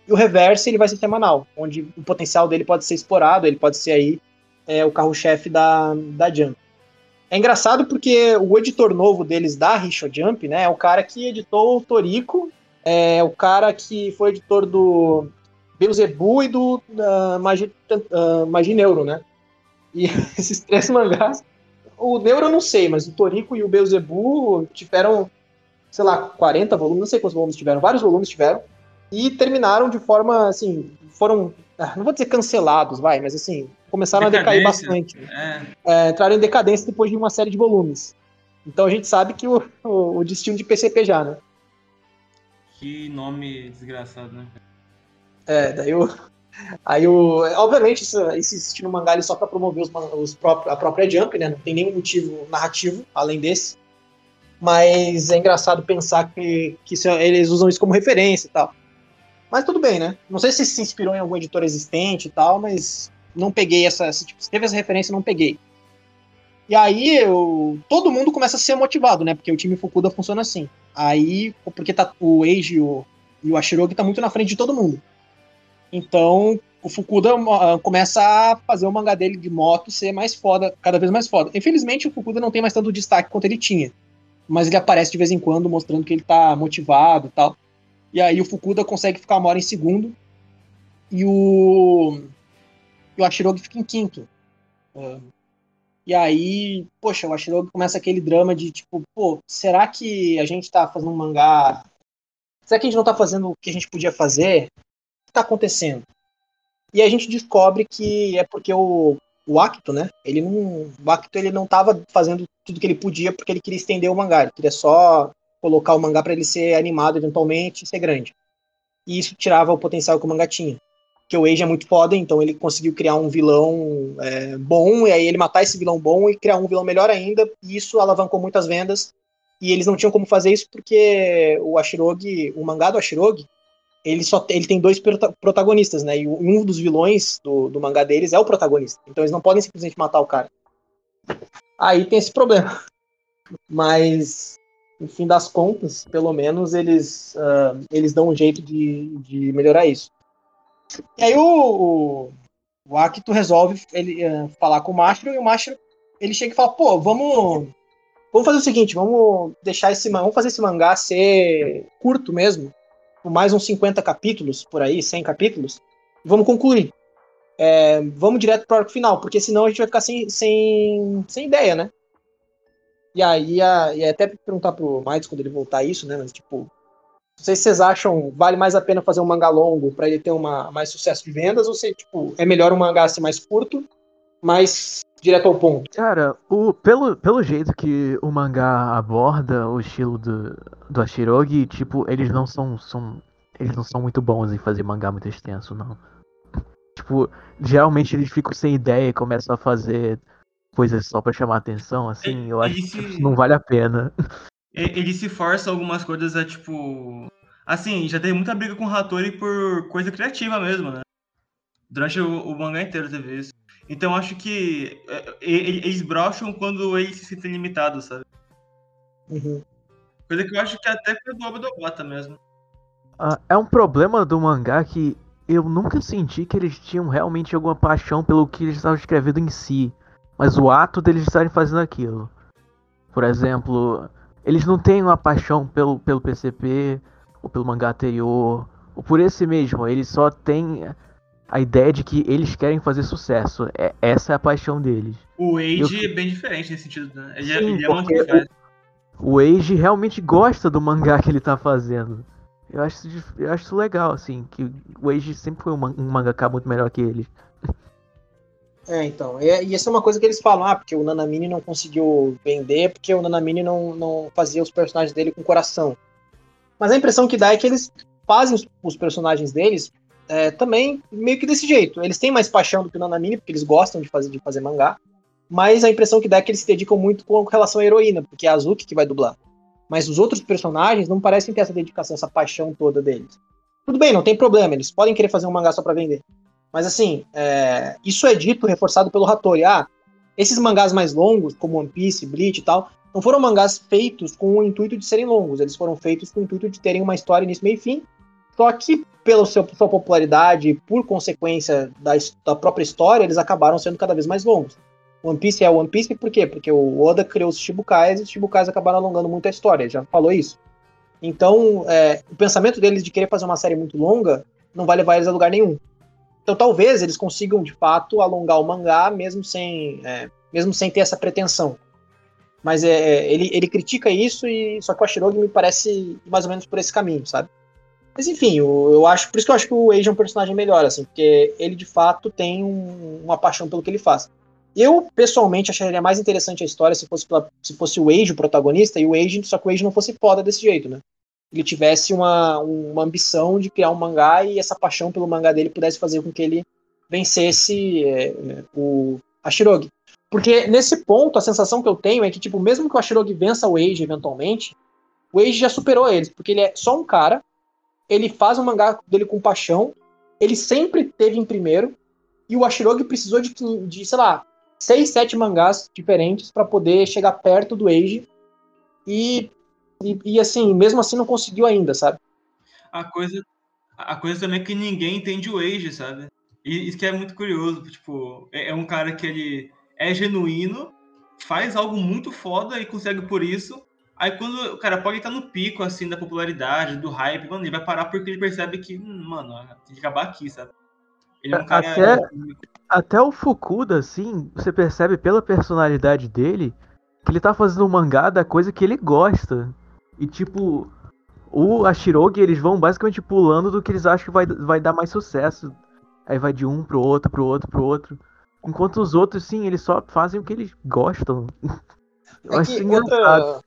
E o Reverse ele vai ser semanal, onde o potencial dele pode ser explorado, ele pode ser aí é, o carro-chefe da, da Jump. É engraçado porque o editor novo deles da Richo Jump, né, é o cara que editou o Toriko, é o cara que foi editor do Beelzebub e do uh, Magi, uh, Magi Neuro, né? E (laughs) esses três mangás, o Neuro eu não sei, mas o Toriko e o Beelzebub tiveram, sei lá, 40 volumes, não sei quantos volumes tiveram, vários volumes tiveram, e terminaram de forma, assim, foram, ah, não vou dizer cancelados, vai, mas assim, começaram a decair bastante. É. É, entraram em decadência depois de uma série de volumes. Então a gente sabe que o, (laughs) o, o destino de PCP já, né? Que nome desgraçado, né? É, daí o. Aí o. Obviamente, esse estilo mangá é só para promover os, os próprios, a própria Jump, né? Não tem nenhum motivo narrativo além desse. Mas é engraçado pensar que, que isso, eles usam isso como referência e tal. Mas tudo bem, né? Não sei se se inspirou em algum editor existente e tal, mas não peguei essa. Tipo, se teve essa referência, não peguei. E aí eu, todo mundo começa a ser motivado, né? Porque o time Fukuda funciona assim. Aí, porque tá, o Eiji o, e o Ashirogi tá muito na frente de todo mundo. Então, o Fukuda uh, começa a fazer o mangá dele de moto ser mais foda, cada vez mais foda. Infelizmente, o Fukuda não tem mais tanto destaque quanto ele tinha. Mas ele aparece de vez em quando mostrando que ele tá motivado e tal. E aí o Fukuda consegue ficar uma hora em segundo. E o. E o Ashirogi fica em quinto. Uh, e aí, poxa, o Ashirogi começa aquele drama de tipo, pô, será que a gente tá fazendo um mangá. Será que a gente não tá fazendo o que a gente podia fazer? está acontecendo? E a gente descobre que é porque o, o Acto, né? Ele não, o Acto ele não estava fazendo tudo que ele podia porque ele queria estender o mangá. Ele queria só colocar o mangá para ele ser animado eventualmente e ser grande. E isso tirava o potencial que o mangá tinha. Porque o Age é muito foda, então ele conseguiu criar um vilão é, bom, e aí ele matar esse vilão bom e criar um vilão melhor ainda, e isso alavancou muitas vendas. E eles não tinham como fazer isso porque o Ashirogi, o mangá do Ashirogi, ele só ele tem dois protagonistas, né? E um dos vilões do, do mangá deles é o protagonista. Então eles não podem simplesmente matar o cara. Aí tem esse problema. (laughs) Mas, no fim das contas, pelo menos eles, uh, eles dão um jeito de, de melhorar isso. E aí o, o, o Akito resolve ele, uh, falar com o Mashiro e o Mashiro ele chega e fala, pô, vamos. Vamos fazer o seguinte, vamos deixar esse vamos fazer esse mangá ser curto mesmo mais uns 50 capítulos, por aí, 100 capítulos, vamos concluir. É, vamos direto para o arco final, porque senão a gente vai ficar sem, sem, sem ideia, né? E aí, a, e até perguntar pro Miles quando ele voltar isso, né? Mas, tipo, não sei se vocês acham vale mais a pena fazer um mangá longo para ele ter uma, mais sucesso de vendas, ou se, tipo, é melhor um mangá ser mais curto, mais direto ao ponto. Cara, o, pelo, pelo jeito que o mangá aborda o estilo do, do Ashirogi, tipo, eles não são, são. Eles não são muito bons em fazer mangá muito extenso, não. Tipo, geralmente eles ficam sem ideia e começam a fazer coisas só para chamar atenção, assim, eu acho se... que não vale a pena. Ele se força algumas coisas a, tipo. Assim, já teve muita briga com o Hattori por coisa criativa mesmo, né? Durante o, o mangá inteiro teve isso. Então acho que é, eles brocham quando eles se sentem limitados, sabe? Uhum. Coisa que eu acho que até foi do Obdobata mesmo. Ah, é um problema do mangá que eu nunca senti que eles tinham realmente alguma paixão pelo que eles estavam escrevendo em si. Mas o ato deles estarem fazendo aquilo. Por exemplo, eles não têm uma paixão pelo, pelo PCP, ou pelo mangá anterior, ou por esse mesmo. Eles só têm a ideia de que eles querem fazer sucesso. É, essa é a paixão deles. O Age eu... é bem diferente nesse sentido, né? Ele, é, Sim, ele é muito diferente. O Age realmente gosta do mangá que ele tá fazendo. Eu acho, eu acho isso legal, assim, que o Age sempre foi um, um mangaka muito melhor que ele. É, então. E, e essa é uma coisa que eles falam, ah, porque o Nanamine não conseguiu vender, porque o Nanamine não, não fazia os personagens dele com coração. Mas a impressão que dá é que eles fazem os, os personagens deles é, também meio que desse jeito. Eles têm mais paixão do que o Nanamine, porque eles gostam de fazer, de fazer mangá. Mas a impressão que dá é que eles se dedicam muito com relação à heroína, porque é a Azuki que vai dublar. Mas os outros personagens não parecem ter essa dedicação, essa paixão toda deles. Tudo bem, não tem problema, eles podem querer fazer um mangá só para vender. Mas assim, é, isso é dito, reforçado pelo Hattori. Ah, esses mangás mais longos, como One Piece, Bleach e tal, não foram mangás feitos com o intuito de serem longos, eles foram feitos com o intuito de terem uma história início, meio e fim, só que, pela sua, popularidade e por consequência da, da própria história, eles acabaram sendo cada vez mais longos. One Piece é One Piece por quê? Porque o Oda criou os Shibukais e os Shibukais acabaram alongando muito a história, já falou isso. Então, é, o pensamento deles de querer fazer uma série muito longa não vai levar eles a lugar nenhum. Então, talvez eles consigam, de fato, alongar o mangá mesmo sem, é, mesmo sem ter essa pretensão. Mas é, é ele, ele critica isso, e só que o Ashirogi me parece mais ou menos por esse caminho, sabe? Mas enfim, eu, eu, acho. Por isso que eu acho que o Age é um personagem melhor, assim, porque ele de fato tem um, uma paixão pelo que ele faz. Eu, pessoalmente, acharia mais interessante a história se fosse, se fosse o Age o protagonista e o Age, só que o Age não fosse foda desse jeito, né? Ele tivesse uma, uma ambição de criar um mangá e essa paixão pelo mangá dele pudesse fazer com que ele vencesse é, o Ashirogi. Porque nesse ponto, a sensação que eu tenho é que, tipo, mesmo que o Ashirogi vença o Age eventualmente, o Age já superou eles, porque ele é só um cara ele faz o mangá dele com paixão, ele sempre teve em primeiro, e o Ashirogi precisou de, de sei lá, seis, sete mangás diferentes para poder chegar perto do Age. E, e, e, assim, mesmo assim não conseguiu ainda, sabe? A coisa, a coisa também é que ninguém entende o Age, sabe? E isso que é muito curioso, tipo, é, é um cara que ele é genuíno, faz algo muito foda e consegue por isso, Aí quando o cara pode estar no pico, assim, da popularidade, do hype, mano, ele vai parar porque ele percebe que, hum, mano, tem que acabar aqui, sabe? Ele é um cara... Até, até o Fukuda, assim, você percebe pela personalidade dele que ele tá fazendo um mangá da coisa que ele gosta. E, tipo, o Ashirogi, eles vão basicamente pulando do que eles acham que vai, vai dar mais sucesso. Aí vai de um pro outro, pro outro, pro outro. Enquanto os outros, sim, eles só fazem o que eles gostam. Eu é acho engraçado. Outra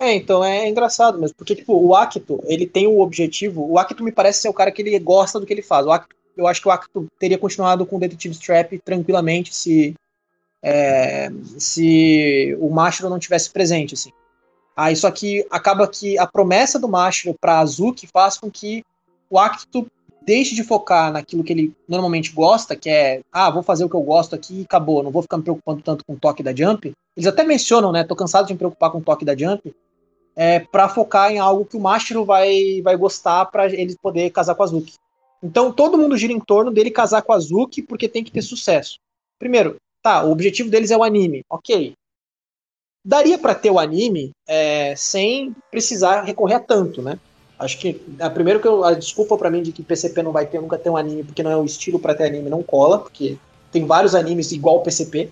é, então é engraçado mesmo, porque tipo, o Acto, ele tem o objetivo, o Acto me parece ser o cara que ele gosta do que ele faz. O Acto, eu acho que o Acto teria continuado com o Detective Strap tranquilamente se é, se o Mashiro não tivesse presente, assim. Aí só que acaba que a promessa do Mashiro para Azuki faz com que o Acto deixe de focar naquilo que ele normalmente gosta, que é, ah, vou fazer o que eu gosto aqui e acabou, não vou ficar me preocupando tanto com o toque da Jump. Eles até mencionam, né, tô cansado de me preocupar com o toque da Jump, é, para focar em algo que o Mashiro vai, vai gostar para ele poder casar com a Azuki. Então todo mundo gira em torno dele casar com a Azuki porque tem que ter sucesso. Primeiro, tá, o objetivo deles é o anime, ok. Daria para ter o anime é, sem precisar recorrer a tanto, né? Acho que a é, primeiro que eu, a desculpa para mim de que PCP não vai ter nunca ter um anime porque não é o estilo para ter anime não cola, porque tem vários animes igual PCP.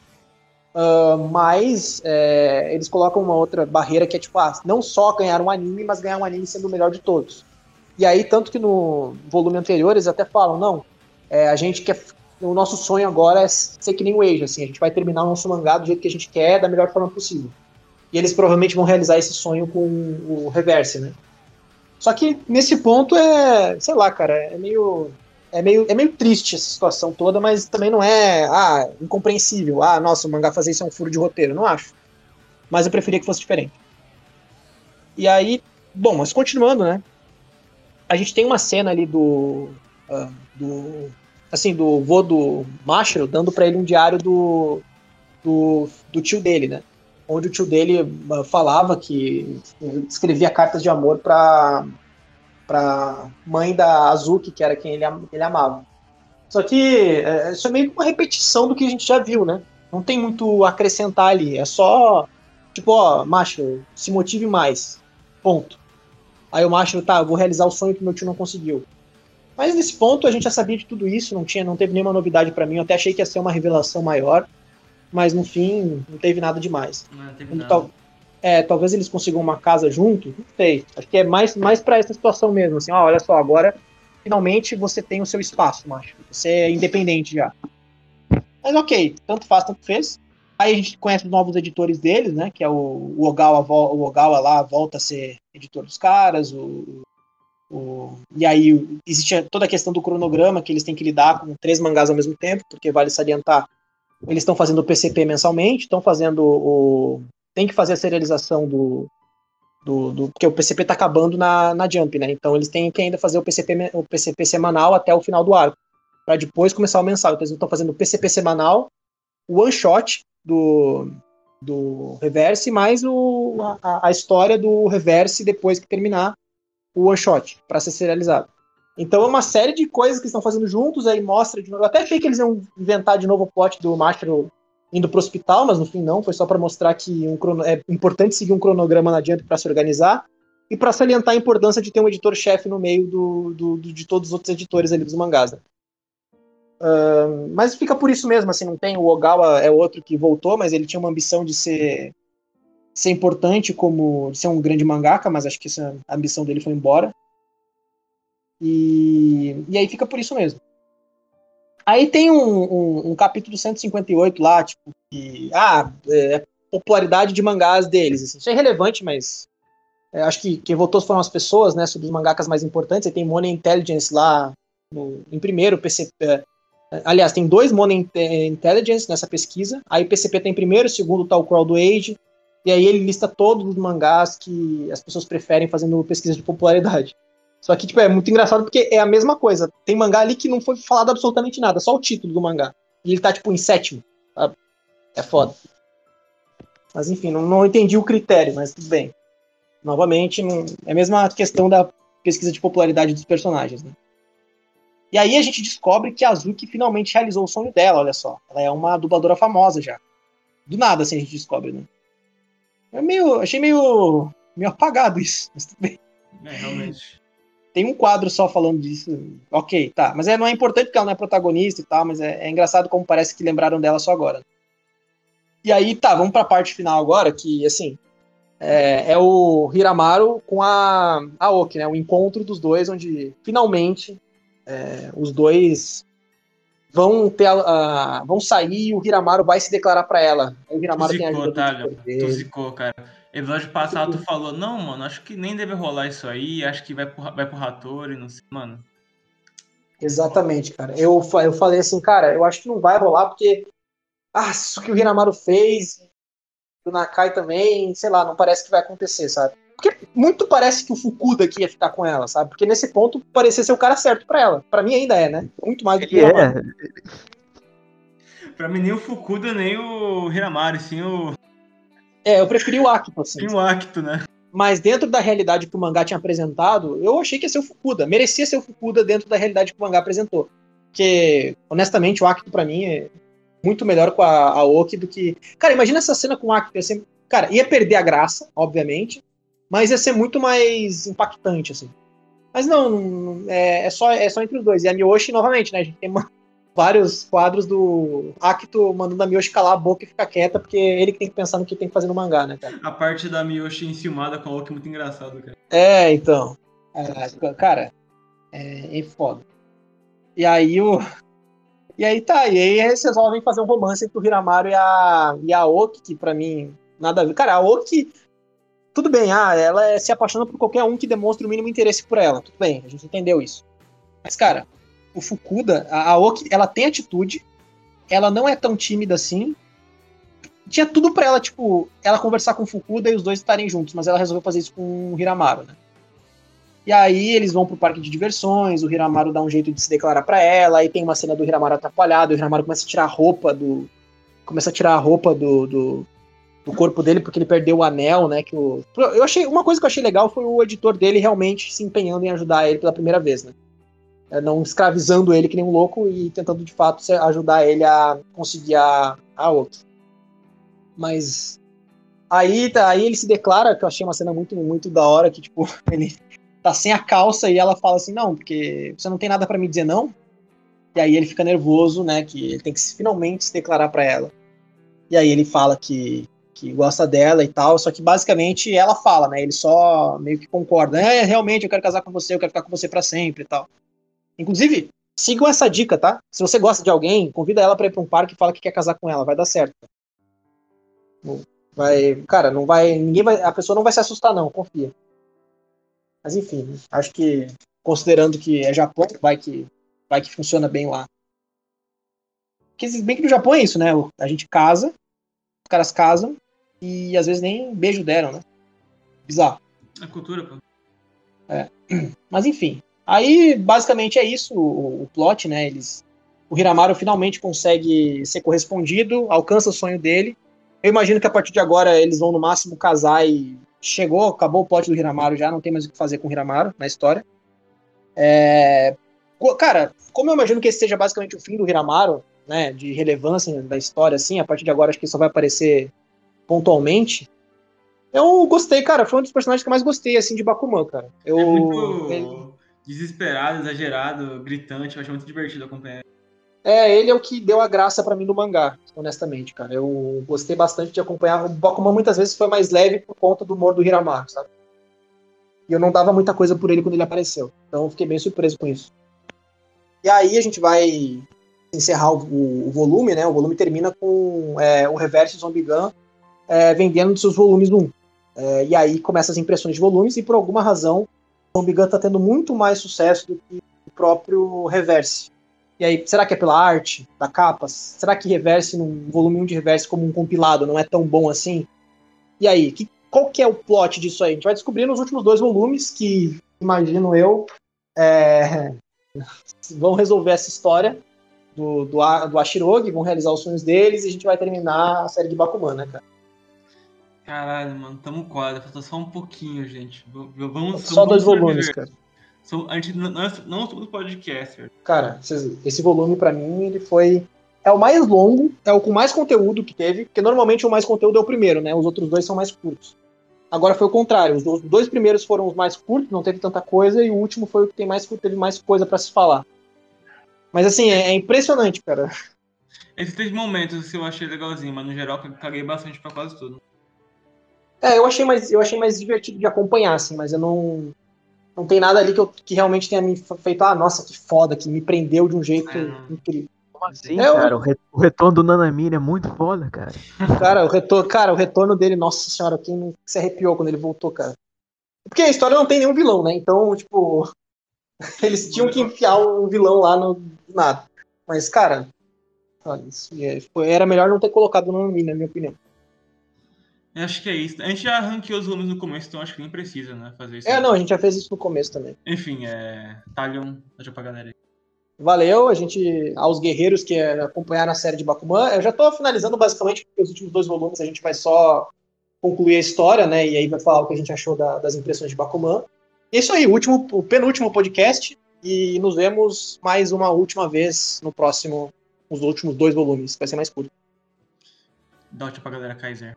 Uh, mas é, eles colocam uma outra barreira que é tipo, ah, não só ganhar um anime, mas ganhar um anime sendo o melhor de todos. E aí, tanto que no volume anterior eles até falam, não, é, a gente quer. O nosso sonho agora é ser que nem o Age, assim, a gente vai terminar o nosso mangá do jeito que a gente quer, da melhor forma possível. E eles provavelmente vão realizar esse sonho com o Reverse, né? Só que nesse ponto é, sei lá, cara, é meio é meio, é meio triste essa situação toda, mas também não é ah, incompreensível. Ah, nossa, o mangá fazer isso é um furo de roteiro. Não acho. Mas eu preferia que fosse diferente. E aí, bom, mas continuando, né? A gente tem uma cena ali do. Uh, do assim, do vô do Mashiro dando para ele um diário do, do, do, tio dele, né? Onde o tio dele uh, falava que escrevia cartas de amor para para mãe da Azuki, que era quem ele, ele amava. Só que é, isso é meio uma repetição do que a gente já viu, né? Não tem muito a acrescentar ali. É só, tipo, ó, macho, se motive mais. Ponto. Aí o macho, tá, eu vou realizar o sonho que meu tio não conseguiu. Mas nesse ponto a gente já sabia de tudo isso, não tinha, não teve nenhuma novidade para mim. Eu até achei que ia ser uma revelação maior, mas no fim não teve nada demais. Não, teve nada. É, talvez eles consigam uma casa junto, não sei. Acho que é mais, mais para essa situação mesmo, assim, ó, olha só, agora finalmente você tem o seu espaço, macho. Você é independente já. Mas ok, tanto faz, tanto fez. Aí a gente conhece os novos editores deles, né? Que é o, o, Ogawa, o Ogawa lá volta a ser editor dos caras, o, o, e aí existe toda a questão do cronograma que eles têm que lidar com três mangás ao mesmo tempo, porque vale salientar, eles estão fazendo o PCP mensalmente, estão fazendo o, tem que fazer a serialização do, do, do, porque o PCP está acabando na, na Jump, né? Então eles têm que ainda fazer o PCP, o PCP semanal até o final do arco, para depois começar o mensal. Então eles estão fazendo o PCP semanal, o one shot do, do Reverse, mais o, a, a história do Reverse depois que terminar o one shot, para ser serializado. Então é uma série de coisas que estão fazendo juntos, aí mostra de novo. Eu até achei que eles iam inventar de novo o plot do Master indo pro hospital, mas no fim não, foi só para mostrar que um crono... é importante seguir um cronograma na adianta para se organizar e para salientar a importância de ter um editor-chefe no meio do, do, do, de todos os outros editores ali dos mangás. Né? Uh, mas fica por isso mesmo, assim, não tem o Ogawa é outro que voltou, mas ele tinha uma ambição de ser ser importante como ser um grande mangaka, mas acho que essa ambição dele foi embora. E, e aí fica por isso mesmo. Aí tem um, um, um capítulo 158 lá, tipo, que. Ah, é, popularidade de mangás deles. Assim. Isso é relevante, mas. É, acho que quem votou foram as pessoas, né? Sobre os mangakas mais importantes. Aí tem Money Intelligence lá no, em primeiro, PCP. É, aliás, tem dois Money Intelligence nessa pesquisa. Aí PCP tem primeiro, segundo tá o Crawl do Age. E aí ele lista todos os mangás que as pessoas preferem fazendo pesquisa de popularidade. Só que, tipo, é muito engraçado porque é a mesma coisa. Tem mangá ali que não foi falado absolutamente nada, só o título do mangá. E ele tá, tipo, em sétimo. É foda. Mas enfim, não, não entendi o critério, mas tudo bem. Novamente, não, é a mesma questão da pesquisa de popularidade dos personagens, né? E aí a gente descobre que a Azuki finalmente realizou o sonho dela, olha só. Ela é uma dubladora famosa já. Do nada, assim, a gente descobre, né? É meio. Achei meio. meio apagado isso, mas tudo bem. É, realmente. Tem um quadro só falando disso. Ok, tá. Mas é, não é importante porque ela não é protagonista e tal, mas é, é engraçado como parece que lembraram dela só agora. E aí, tá, vamos pra parte final agora, que, assim, é, é, o Hiramaru com a Aoki, né? O encontro dos dois, onde finalmente é, os dois vão ter a, a, vão sair e o Hiramaru vai se declarar para ela. Aí o Hiramaru tu tem zicou, ajuda. tá, tu zicou, cara. Episódio passado tu falou, não, mano, acho que nem deve rolar isso aí, acho que vai pro, vai pro Hattori, não sei, mano. Exatamente, cara. Eu, eu falei assim, cara, eu acho que não vai rolar porque ah, isso que o Hiramaru fez, o Nakai também, sei lá, não parece que vai acontecer, sabe? Porque muito parece que o Fukuda aqui ia ficar com ela, sabe? Porque nesse ponto parecia ser o cara certo para ela. Para mim ainda é, né? Muito mais do que o É, Pra mim, nem o Fukuda, nem o Hiramari, sim o, É, eu preferi o Akito, assim. sim o Acto, né? Mas dentro da realidade que o mangá tinha apresentado, eu achei que ia ser o Fukuda. Merecia ser o Fukuda dentro da realidade que o mangá apresentou. Porque, honestamente, o Akito pra mim é muito melhor com a Aoki do que. Cara, imagina essa cena com o Akito. Ia ser... Cara, ia perder a graça, obviamente, mas ia ser muito mais impactante, assim. Mas não, é, é só, é só entre os dois. E a Miyoshi, novamente, né? A gente tem uma- vários quadros do Akito mandando a Miyoshi calar a boca e ficar quieta, porque ele que tem que pensar no que tem que fazer no mangá, né, cara? A parte da Miyoshi enciumada com a Oki é muito engraçado, cara. É, então. É, cara, é, é foda. E aí o. E aí tá, e aí eles resolvem fazer um romance entre o Hiramaru e a, e a Oki, que pra mim, nada a ver. Cara, a Oki, tudo bem, ah, ela é- se apaixona por qualquer um que demonstre o mínimo interesse por ela. Tudo bem, a gente entendeu isso. Mas, cara, o Fukuda, a, a Oki, ela tem atitude, ela não é tão tímida assim. Tinha tudo pra ela, tipo, ela conversar com o Fukuda e os dois estarem juntos, mas ela resolveu fazer isso com o Hiramaru, né? E aí eles vão pro parque de diversões, o Hiramaru dá um jeito de se declarar pra ela, aí tem uma cena do Hiramaru atrapalhado, o Hiramaru começa a tirar a roupa do. Começa a tirar a roupa do, do, do corpo dele porque ele perdeu o anel, né? Que o, eu achei. Uma coisa que eu achei legal foi o editor dele realmente se empenhando em ajudar ele pela primeira vez, né? É, Não escravizando ele que nem um louco e tentando de fato ajudar ele a conseguir a, a outra. Mas aí, tá, aí ele se declara, que eu achei uma cena muito, muito da hora, que tipo, (laughs) ele tá sem a calça e ela fala assim, não, porque você não tem nada pra me dizer não. E aí ele fica nervoso, né, que ele tem que finalmente se declarar pra ela. E aí ele fala que, que gosta dela e tal, só que basicamente ela fala, né, ele só meio que concorda, é, realmente eu quero casar com você, eu quero ficar com você pra sempre e tal. Inclusive, sigam essa dica, tá? Se você gosta de alguém, convida ela pra ir pra um parque e fala que quer casar com ela, vai dar certo. Vai, cara, não vai, ninguém vai, a pessoa não vai se assustar não, confia. Mas enfim, acho que considerando que é Japão, vai que vai que funciona bem lá. Porque bem que no Japão é isso, né? A gente casa, os caras casam e às vezes nem beijo deram, né? Bizarro. A cultura, pô. (clears throat) Mas enfim. Aí, basicamente, é isso o, o plot, né? Eles, o Hiramaru finalmente consegue ser correspondido, alcança o sonho dele. Eu imagino que a partir de agora eles vão no máximo casar e chegou, acabou o plot do Hiramaru já, não tem mais o que fazer com o Hiramaru na história. É, Cara, como eu imagino que esse seja basicamente o fim do Hiramaru, né, de relevância da história, assim, a partir de agora acho que só vai aparecer pontualmente. Eu gostei, cara, foi um dos personagens que eu mais gostei, assim, de Bakuman, cara. Eu, é muito ele- desesperado, exagerado, gritante, eu acho muito divertido acompanhar. É, ele é o que deu a graça pra mim do mangá, honestamente, cara. Eu gostei bastante de acompanhar. O Bakuman muitas vezes foi mais leve por conta do humor do Hiramaru, sabe? E eu não dava muita coisa por ele quando ele apareceu. Então eu fiquei bem surpreso com isso. E aí a gente vai encerrar o, o- o volume, né? O volume termina com é, o Reverse Zombie Gun é, vendendo seus volumes 1. É, e aí começa as impressões de volumes e por alguma razão o Zombie Gun tá tendo muito mais sucesso do que o próprio Reverse. E aí, será que é pela arte da capa? Será que Reverse, num volume 1 de Reverse como um compilado, não é tão bom assim? E aí, que, qual que é o plot disso aí? A gente vai descobrir nos últimos dois volumes, que, imagino eu, é, (laughs) vão resolver essa história do, do, do Ashirogi, vão realizar os sonhos deles e a gente vai terminar a série de Bakuman, né, cara? Caralho, mano, tamo quase, falta só um pouquinho, gente. Vamos, Só vamos dois volumes, cara. Som- A gente não, não somos podcaster. Cara, esse volume pra mim ele foi é o mais longo, é o com mais conteúdo que teve, porque normalmente o mais conteúdo é o primeiro, né? Os outros dois são mais curtos. Agora foi o contrário, os do- dois primeiros foram os mais curtos, não teve tanta coisa, e o último foi o que tem mais teve mais coisa pra se falar. Mas assim, é, é impressionante, cara. Esses três momentos eu achei legalzinho, mas no geral eu caguei bastante pra quase tudo. É, eu achei mais, eu achei mais divertido de acompanhar, assim, mas eu não não tem nada ali que, eu, que realmente tenha me feito, ah, nossa, que foda, que me prendeu de um jeito É, incrível. Como assim, É, eu- cara? O, re- o retorno do Nanamiri é muito foda, cara. (laughs) Cara, o retorno, cara, o retorno dele, nossa senhora, quem não se arrepiou quando ele voltou, cara. Porque a história não tem nenhum vilão, né? Então, tipo, (laughs) eles tinham que enfiar um vilão lá no nada. Mas, cara, olha, isso é- era melhor não ter colocado no nome, na minha opinião. Acho que é isso. A gente já ranqueou os volumes no começo, então acho que nem precisa, né, fazer isso. É, não, a gente já fez isso no começo também. Enfim, é. Talion, deixa pra galera aí. Valeu, a gente, aos guerreiros que acompanharam a série de Bakuman. Eu já tô finalizando basicamente, porque os últimos dois volumes a gente vai só concluir a história, né? E aí vai falar o que a gente achou da- das impressões de Bakuman. E é isso aí, o, último, o penúltimo podcast. E nos vemos mais uma última vez no próximo, nos últimos dois volumes, vai ser mais curto. Dá tchau pra galera Kaiser.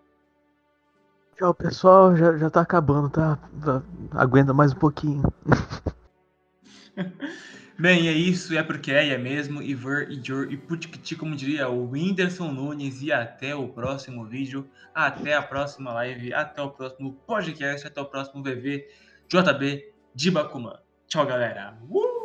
Tchau, pessoal. Já, já tá acabando, tá? Tá- Aguenta mais um pouquinho. (laughs) Bem, é isso, é porque é, e é mesmo. Iver, Ijor e Putikiti, como diria o Whindersson Nunes. E até o próximo vídeo, até a próxima live, até o próximo podcast, até o próximo VV JB de Bakuman. Tchau, galera. Uh!